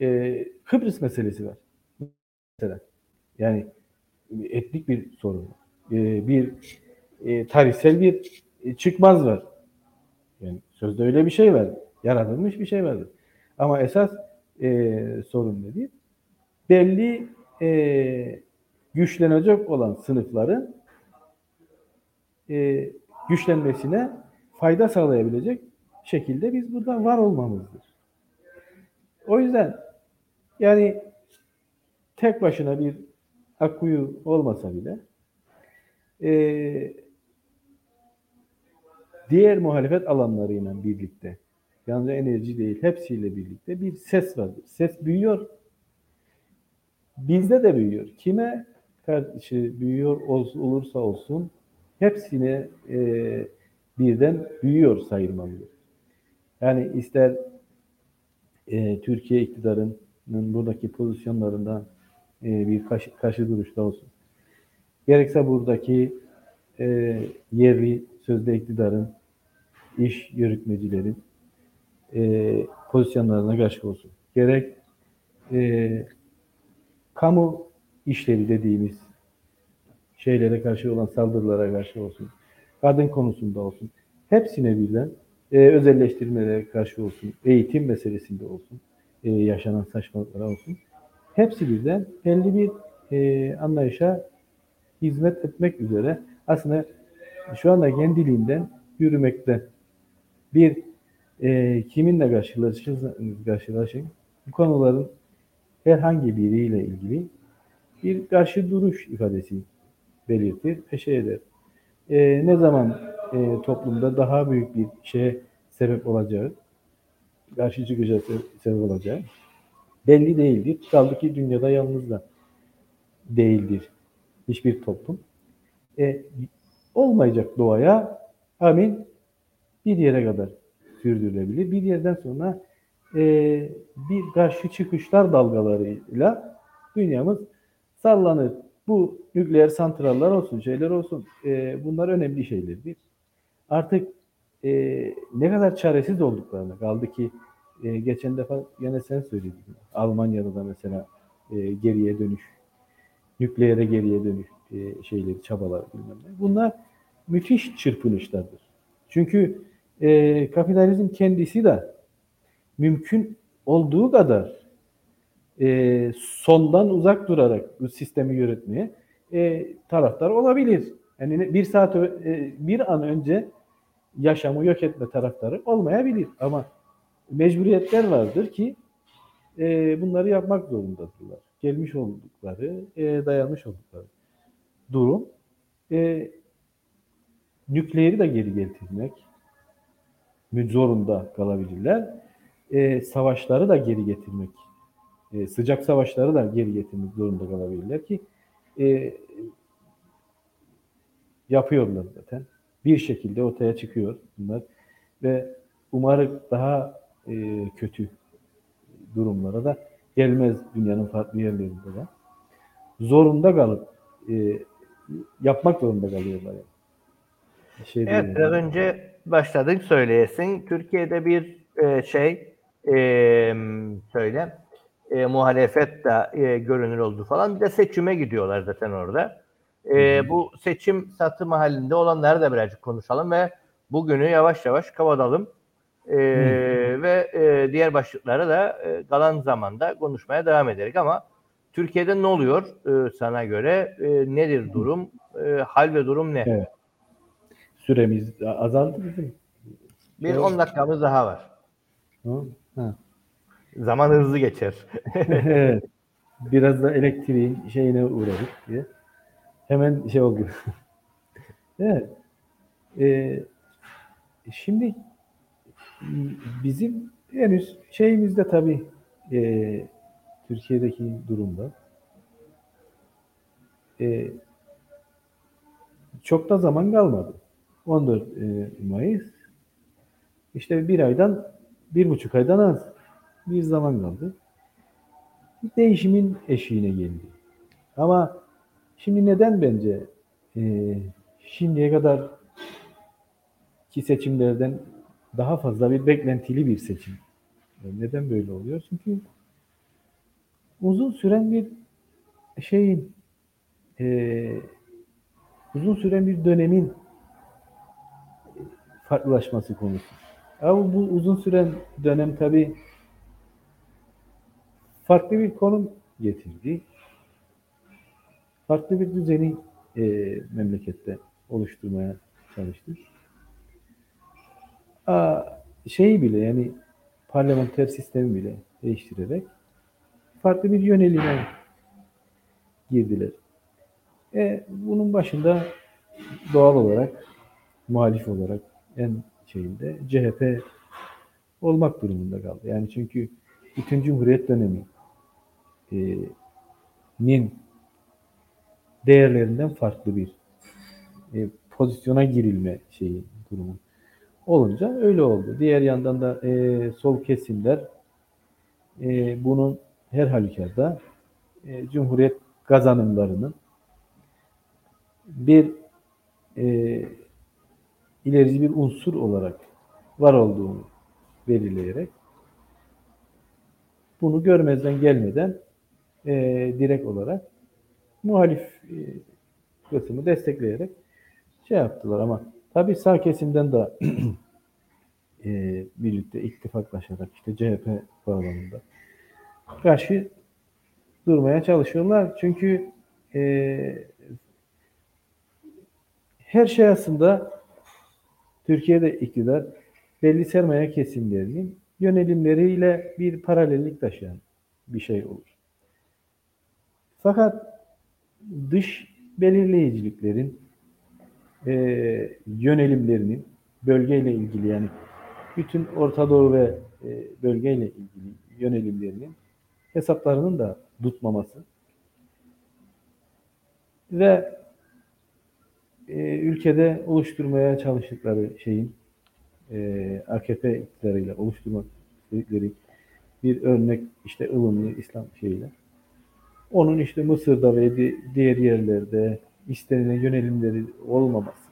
Speaker 3: e, Kıbrıs meselesi var. Mesela. Yani etnik bir sorun. E, bir e, tarihsel bir e, çıkmaz var. Yani sözde öyle bir şey var. Yaratılmış bir şey vardır. Ama esas e, sorun nedir? Belli e, güçlenecek olan sınıfların e, güçlenmesine fayda sağlayabilecek şekilde biz burada var olmamızdır. O yüzden yani tek başına bir akkuyu olmasa bile e, diğer muhalefet alanlarıyla birlikte yalnızca enerji değil hepsiyle birlikte bir ses vardır. Ses büyüyor. Bizde de büyüyor. Kime karşı büyüyor olursa olsun hepsine e, birden büyüyor sayılmalıdır. Yani ister e, Türkiye iktidarının buradaki pozisyonlarından e, bir karşı, karşı duruşta olsun. Gerekse buradaki e, yerli sözde iktidarın, iş yürütmecilerin e, pozisyonlarına karşı olsun. Gerek e, kamu işleri dediğimiz şeylere karşı olan saldırılara karşı olsun, kadın konusunda olsun, hepsine birden e, özelleştirmelere karşı olsun, eğitim meselesinde olsun, e, yaşanan saçmalıklara olsun, hepsi birden belli bir e, anlayışa hizmet etmek üzere aslında şu anda kendiliğinden yürümekte. Bir e, kiminle karşılaşırsanız karşılaşın bu konuların herhangi biriyle ilgili bir karşı duruş ifadesi belirtir ve şey eder. E, ne zaman e, toplumda daha büyük bir şeye sebep olacağı, karşı çıkacağı sebep olacağı belli değildir. Kaldı ki dünyada yalnız da değildir hiçbir toplum. E, olmayacak doğaya amin bir yere kadar sürdürülebilir. Bir yerden sonra e, bir karşı çıkışlar dalgalarıyla dünyamız sallanır. Bu nükleer santrallar olsun, şeyler olsun e, bunlar önemli şeylerdir. Artık e, ne kadar çaresiz olduklarını kaldı ki e, geçen defa yine sen söyledin. Almanya'da da mesela e, geriye dönüş, nükleere geriye dönüş e, şeyleri, çabalar bilmem ne. Bunlar müthiş çırpınışlardır. Çünkü e, kapitalizm kendisi de mümkün olduğu kadar e, sondan uzak durarak bu sistemi yönetmeye e, taraftar olabilir. Yani bir saat e, bir an önce yaşamı yok etme taraftarı olmayabilir ama mecburiyetler vardır ki e, bunları yapmak zorundadırlar. Gelmiş oldukları, e, dayanmış oldukları durum e, nükleeri de geri getirmek zorunda kalabilirler. E, savaşları da geri getirmek, e, sıcak savaşları da geri getirmek zorunda kalabilirler ki e, yapıyorlar zaten. Bir şekilde ortaya çıkıyor bunlar ve umarım daha e, kötü durumlara da gelmez dünyanın farklı yerlerinde de. Zorunda kalıp e, yapmak zorunda kalıyorlar. Yani.
Speaker 2: Şey evet biraz yani. önce başladık söyleyesin. Türkiye'de bir e, şey e, söyle e, muhalefet de e, görünür oldu falan. Bir de seçime gidiyorlar zaten orada. E, bu seçim satım halinde olanları da birazcık konuşalım ve bugünü yavaş yavaş kapatalım. E, ve e, diğer başlıkları da e, kalan zamanda konuşmaya devam ederek ama Türkiye'de ne oluyor e, sana göre? E, nedir durum? E, hal ve durum ne?
Speaker 3: Evet. Süremiz azaldı bizim.
Speaker 2: Bir 10 dakikamız daha var.
Speaker 3: Ha, ha.
Speaker 2: Zaman hızlı geçer. [laughs]
Speaker 3: Biraz da elektriğin şeyine uğradık diye. Hemen şey oldu. [laughs] evet. Ee, şimdi bizim henüz şeyimizde tabii e, Türkiye'deki durumda e, çok da zaman kalmadı. 14 e, Mayıs işte bir aydan bir buçuk aydan az bir zaman kaldı. Bir değişimin eşiğine geldi. Ama şimdi neden bence e, şimdiye kadar ki seçimlerden daha fazla bir beklentili bir seçim. Neden böyle oluyor? Çünkü uzun süren bir şeyin e, uzun süren bir dönemin farklılaşması konusu. Ama bu uzun süren dönem tabi farklı bir konum getirdi. Farklı bir düzeni e, memlekette oluşturmaya çalıştı. Aa, şeyi bile yani parlamenter sistemi bile değiştirerek farklı bir yönelime girdiler. E, bunun başında doğal olarak muhalif olarak en şeyinde CHP olmak durumunda kaldı. Yani çünkü bütün Cumhuriyet dönemi nin değerlerinden farklı bir e, pozisyona girilme şeyi durumu olunca öyle oldu. Diğer yandan da e, sol kesimler e, bunun her halükarda e, Cumhuriyet kazanımlarının bir e, ilerici bir unsur olarak var olduğunu belirleyerek bunu görmezden gelmeden e, direkt olarak muhalif e, kısmı destekleyerek şey yaptılar ama tabii sağ kesimden de [clears throat] e, birlikte ittifaklaşarak işte CHP bağlamında karşı durmaya çalışıyorlar. Çünkü e, her şey aslında Türkiye'de iktidar belli sermaye kesimlerinin yönelimleriyle bir paralellik taşıyan bir şey olur. Fakat dış belirleyiciliklerin e, yönelimlerinin bölgeyle ilgili yani bütün Orta Doğu ve e, bölgeyle ilgili yönelimlerinin hesaplarının da tutmaması ve e, ülkede oluşturmaya çalıştıkları şeyin e, AKP iktidarıyla oluşturmak istedikleri bir örnek işte ılımlı İslam şeyiyle. Onun işte Mısır'da ve diğer yerlerde istenilen yönelimleri olmaması,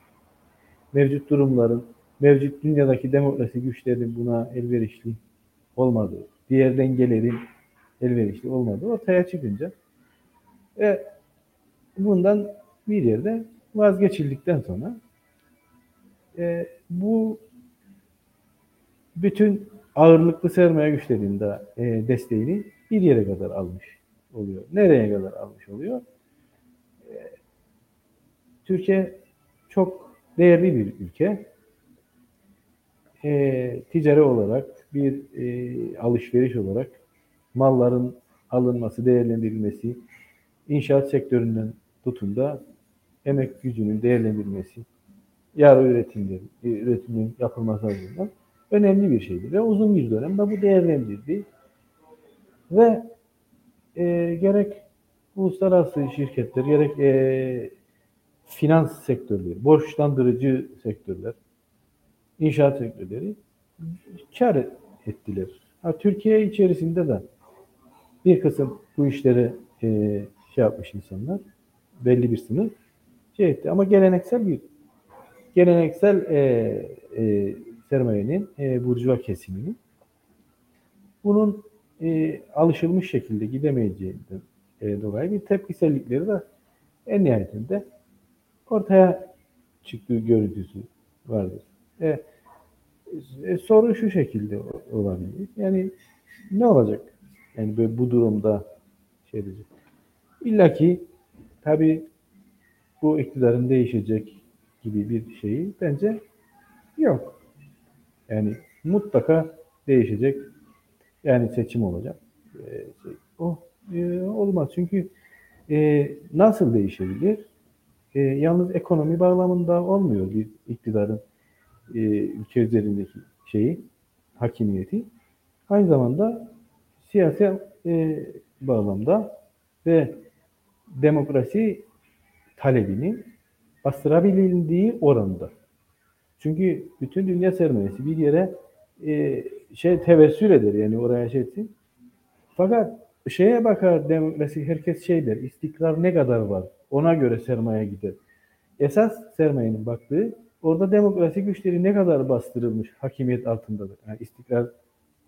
Speaker 3: mevcut durumların, mevcut dünyadaki demokrasi güçlerinin buna elverişli olmadığı, diğer dengelerin elverişli olmadığı ortaya çıkınca ve bundan bir yerde vazgeçildikten sonra e, bu bütün ağırlıklı sermaye güçlerinin de e, desteğini bir yere kadar almış oluyor. Nereye kadar almış oluyor? E, Türkiye çok değerli bir ülke. E, ticari olarak bir e, alışveriş olarak malların alınması, değerlendirilmesi, inşaat sektöründen tutun da emek gücünün değerlendirilmesi, yarı üretimlerin, üretimin yapılması açısından önemli bir şeydi. Ve uzun bir dönemde bu değerlendirdi. Ve e, gerek uluslararası şirketler, gerek e, finans sektörleri, borçlandırıcı sektörler, inşaat sektörleri kar ettiler. Ha, Türkiye içerisinde de bir kısım bu işleri e, şey yapmış insanlar, belli bir sınıf şey etti. Ama geleneksel bir geleneksel e, e, sermayenin, e, burjuva kesiminin bunun e, alışılmış şekilde gidemeyeceğinden e, dolayı bir tepkisellikleri de en nihayetinde ortaya çıktığı görüntüsü vardır. E, E, soru şu şekilde olabilir. Yani ne olacak? Yani böyle bu durumda şey diyecek. İlla ki tabi bu iktidarın değişecek gibi bir şeyi bence yok. Yani mutlaka değişecek. Yani seçim olacak. Şey, o e, olmaz. Çünkü e, nasıl değişebilir? E, yalnız ekonomi bağlamında olmuyor bir iktidarın e, ülke üzerindeki şeyi, hakimiyeti. Aynı zamanda siyasi e, bağlamda ve demokrasi talebinin bastırabildiği oranda. Çünkü bütün dünya sermayesi bir yere e, şey tevessül eder yani oraya şey etsin. Fakat şeye bakar demokrasi herkes şey der istikrar ne kadar var ona göre sermaye gider. Esas sermayenin baktığı orada demokrasi güçleri ne kadar bastırılmış hakimiyet altındadır. Yani istikrar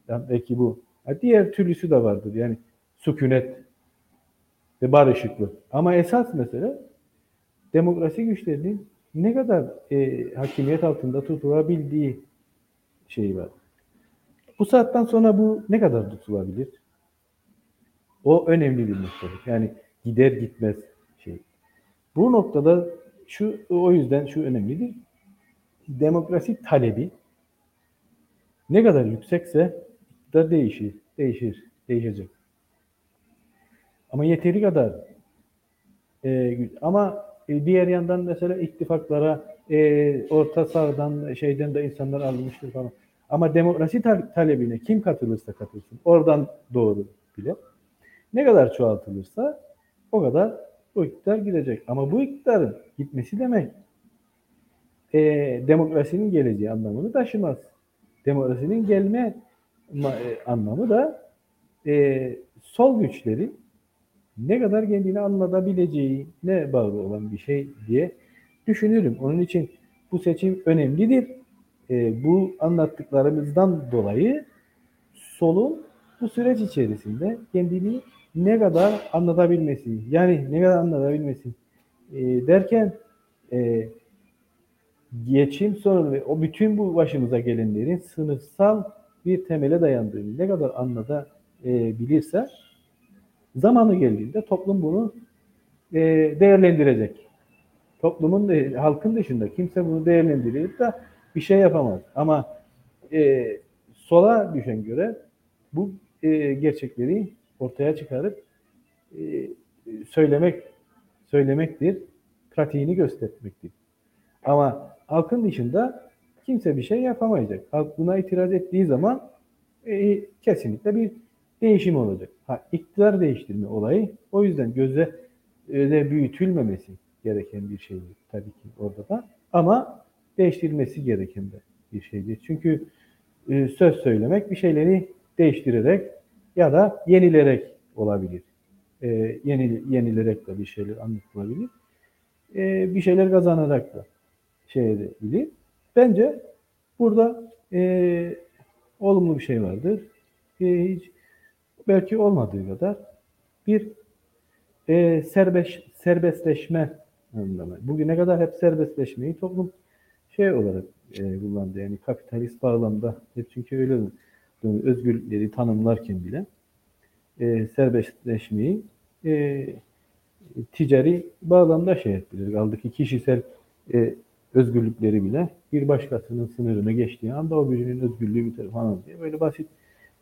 Speaker 3: belki bu. Yani diğer türlüsü de vardır. Yani sükunet ve barışıklık. Ama esas mesele demokrasi güçlerinin ne kadar e, hakimiyet altında tutulabildiği şeyi var. Bu saatten sonra bu ne kadar tutulabilir? O önemli bir noktadır. Yani gider gitmez şey. Bu noktada şu o yüzden şu önemlidir. Demokrasi talebi ne kadar yüksekse da değişir, değişir, değişecek. Ama yeteri kadar e, ama e, diğer yandan mesela ittifaklara e, orta sağdan şeyden de insanlar alınmıştır falan. Ama demokrasi talebine kim katılırsa katılsın. Oradan doğru bile. Ne kadar çoğaltılırsa o kadar bu iktidar gidecek. Ama bu iktidarın gitmesi demek e, demokrasinin geleceği anlamını taşımaz. Demokrasinin gelme e, anlamı da e, sol güçlerin ne kadar kendini anlatabileceği ne bağlı olan bir şey diye düşünürüm. Onun için bu seçim önemlidir. E, bu anlattıklarımızdan dolayı solun bu süreç içerisinde kendini ne kadar anlatabilmesi, yani ne kadar anlatabilmesi e, derken e, geçim sorunu ve o bütün bu başımıza gelenlerin sınıfsal bir temele dayandığını ne kadar anlatabilirse zamanı geldiğinde toplum bunu e, değerlendirecek. Toplumun de, halkın dışında kimse bunu değerlendirip de bir şey yapamaz. Ama e, sola düşen göre bu e, gerçekleri ortaya çıkarıp e, söylemek söylemektir, pratiğini göstermektir. Ama halkın dışında kimse bir şey yapamayacak. Halk buna itiraz ettiği zaman e, kesinlikle bir değişim olacak. Ha, iktidar değiştirme olayı o yüzden göze öyle büyütülmemesi gereken bir şeydir tabii ki orada da. Ama değiştirilmesi gereken de bir şeydir. Çünkü e, söz söylemek bir şeyleri değiştirerek ya da yenilerek olabilir. E, yeni, yenilerek de bir şeyler anlatılabilir. E, bir şeyler kazanarak da şey edebilir. Bence burada e, olumlu bir şey vardır. E, hiç belki olmadığı kadar bir e, serbest serbestleşme anlamı. Bugüne kadar hep serbestleşmeyi toplum şey olarak e, kullandı. Yani kapitalist bağlamda hep çünkü öyle özgürlükleri tanımlarken bile e, serbestleşmeyi e, ticari bağlamda şey ettiler. Kaldı ki kişisel e, özgürlükleri bile bir başkasının sınırını geçtiği anda o birinin özgürlüğü biter falan diye böyle basit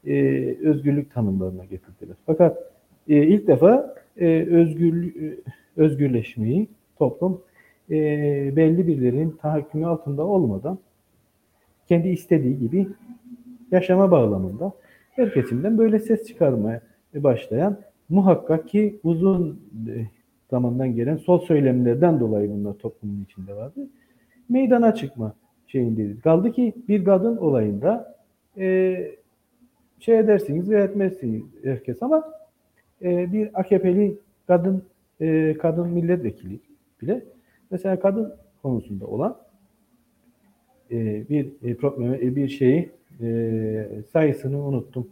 Speaker 3: e, özgürlük tanımlarına getirdiler. Fakat e, ilk defa e, özgürlük, e, özgürleşmeyi toplum e, belli birilerinin tahakkümü altında olmadan kendi istediği gibi yaşama bağlamında her kesimden böyle ses çıkarmaya başlayan muhakkak ki uzun e, zamandan gelen sol söylemlerden dolayı bunlar toplumun içinde vardı. Meydana çıkma şeyindeyiz. Kaldı ki bir kadın olayında e, şey edersiniz ve etmezsiniz herkes ama e, bir AKP'li kadın e, kadın milletvekili bile mesela kadın konusunda olan e, bir e, problemi, e, bir şeyi e, sayısını unuttum.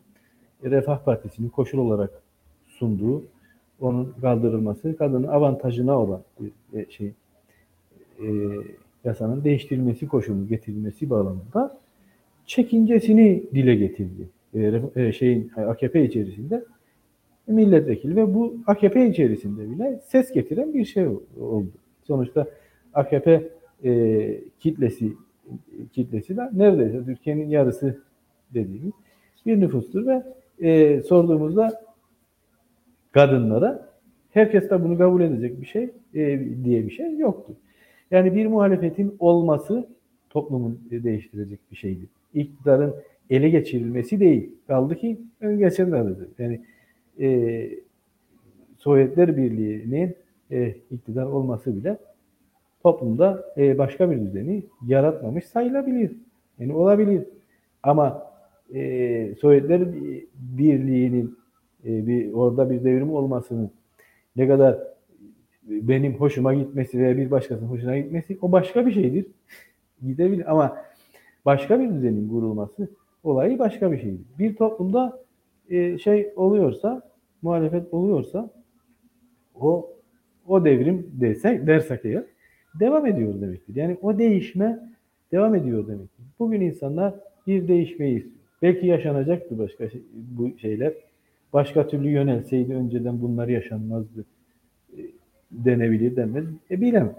Speaker 3: Refah Partisi'nin koşul olarak sunduğu onun kaldırılması kadının avantajına olan bir e, şey e, yasanın değiştirilmesi koşulu getirilmesi bağlamında çekincesini dile getirdi. E, e, şeyin AKP içerisinde milletvekili ve bu AKP içerisinde bile ses getiren bir şey oldu. Sonuçta AKP e, kitlesi kitlesi de neredeyse Türkiye'nin yarısı dediğimiz bir nüfustur ve e, sorduğumuzda kadınlara herkes de bunu kabul edecek bir şey e, diye bir şey yoktu. Yani bir muhalefetin olması toplumun değiştirecek bir şeydi. İktidarın ele geçirilmesi değil. Kaldı ki ön geçenlerde. Yani e, Sovyetler Birliği'nin e, iktidar olması bile toplumda e, başka bir düzeni yaratmamış sayılabilir. Yani olabilir. Ama e, Sovyetler Birliği'nin e, bir orada bir devrim olmasının ne kadar benim hoşuma gitmesi veya bir başkasının hoşuna gitmesi o başka bir şeydir. [laughs] Gidebilir ama başka bir düzenin kurulması olayı başka bir şeydir. Bir toplumda e, şey oluyorsa, muhalefet oluyorsa o o devrim desek dersek eğer devam ediyor demektir. Yani o değişme devam ediyor demektir. Bugün insanlar bir değişmeyi istiyor. Belki yaşanacaktı başka şey, bu şeyler. Başka türlü yönelseydi önceden bunlar yaşanmazdı e, denebilir denmez. E bilemem.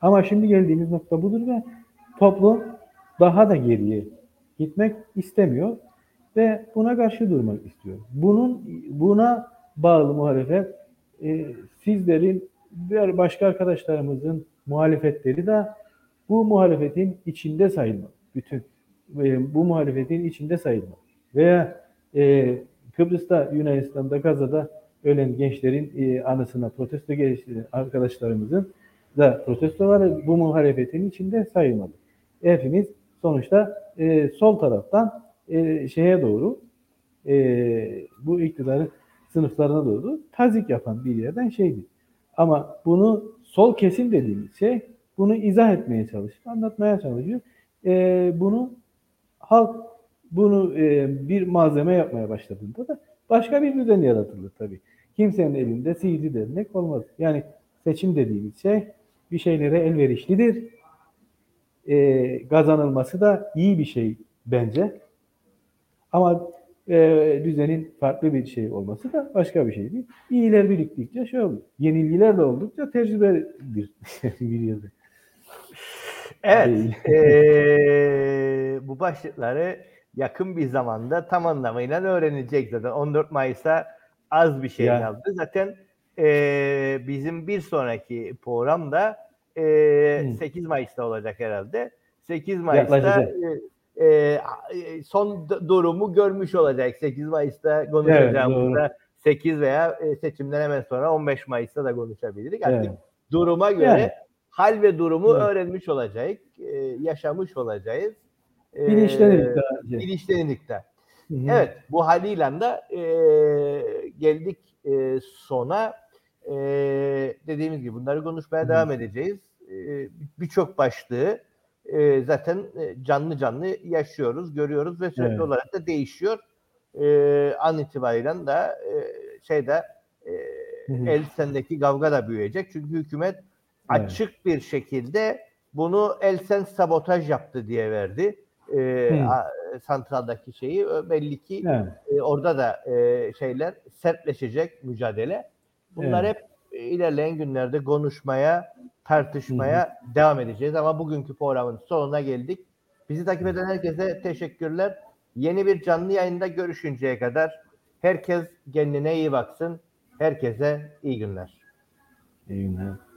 Speaker 3: Ama şimdi geldiğimiz nokta budur ve toplum daha da geriye gitmek istemiyor ve buna karşı durmak istiyor. Bunun buna bağlı muhalefet e, sizlerin diğer başka arkadaşlarımızın muhalefetleri de bu muhalefetin içinde sayılmalı. Bütün e, bu muhalefetin içinde sayılmalı. Veya e, Kıbrıs'ta, Yunanistan'da, Gaza'da ölen gençlerin e, anısına protesto geliştiren arkadaşlarımızın da protestoları bu muhalefetin içinde sayılmalı. Hepimiz sonuçta e, sol taraftan e, şeye doğru e, bu iktidarın sınıflarına doğru tazik yapan bir yerden şeydi. Ama bunu sol kesim dediğimiz şey bunu izah etmeye çalışıyor, anlatmaya çalışıyor. E, bunu halk bunu e, bir malzeme yapmaya başladığında da başka bir düzen yaratılır tabii. Kimsenin elinde sihirli dernek olmaz. Yani seçim dediğimiz şey bir şeylere elverişlidir. E, kazanılması da iyi bir şey bence. Ama e, düzenin farklı bir şey olması da başka bir şey değil. İyiler biriktikçe şey olur. Yenilgiler de oldukça tecrübedir [laughs] bir yerde.
Speaker 2: Evet. ee, bu başlıkları yakın bir zamanda tam anlamıyla öğrenecek zaten. 14 Mayıs'a az bir şey yani. kaldı. Zaten e, bizim bir sonraki programda e, hmm. 8 Mayıs'ta olacak herhalde. 8 Mayıs'ta e, e, son durumu görmüş olacak. 8 Mayıs'ta konuşacağımızda evet, 8 veya e, seçimden hemen sonra 15 Mayıs'ta da konuşabiliriz. Artık evet. duruma göre yani. hal ve durumu evet. öğrenmiş olacağız. E, yaşamış olacağız.
Speaker 3: E, bilinçlenirdik daha.
Speaker 2: Bilinçlenirdik de. Evet bu haliyle de e, geldik e, sona. E, dediğimiz gibi bunları konuşmaya Hı. devam edeceğiz. E, Birçok başlığı e, zaten canlı canlı yaşıyoruz, görüyoruz ve sürekli evet. olarak da değişiyor. E, an itibariyle de e, şeyde e, Elsen'deki kavga da büyüyecek. Çünkü hükümet evet. açık bir şekilde bunu Elsen sabotaj yaptı diye verdi. E, a, santraldaki şeyi belli ki evet. e, orada da e, şeyler sertleşecek mücadele. Bunlar evet. hep ilerleyen günlerde konuşmaya, tartışmaya Hı-hı. devam edeceğiz. Ama bugünkü programın sonuna geldik. Bizi takip eden herkese teşekkürler. Yeni bir canlı yayında görüşünceye kadar herkes kendine iyi baksın. Herkese iyi günler.
Speaker 3: İyi günler.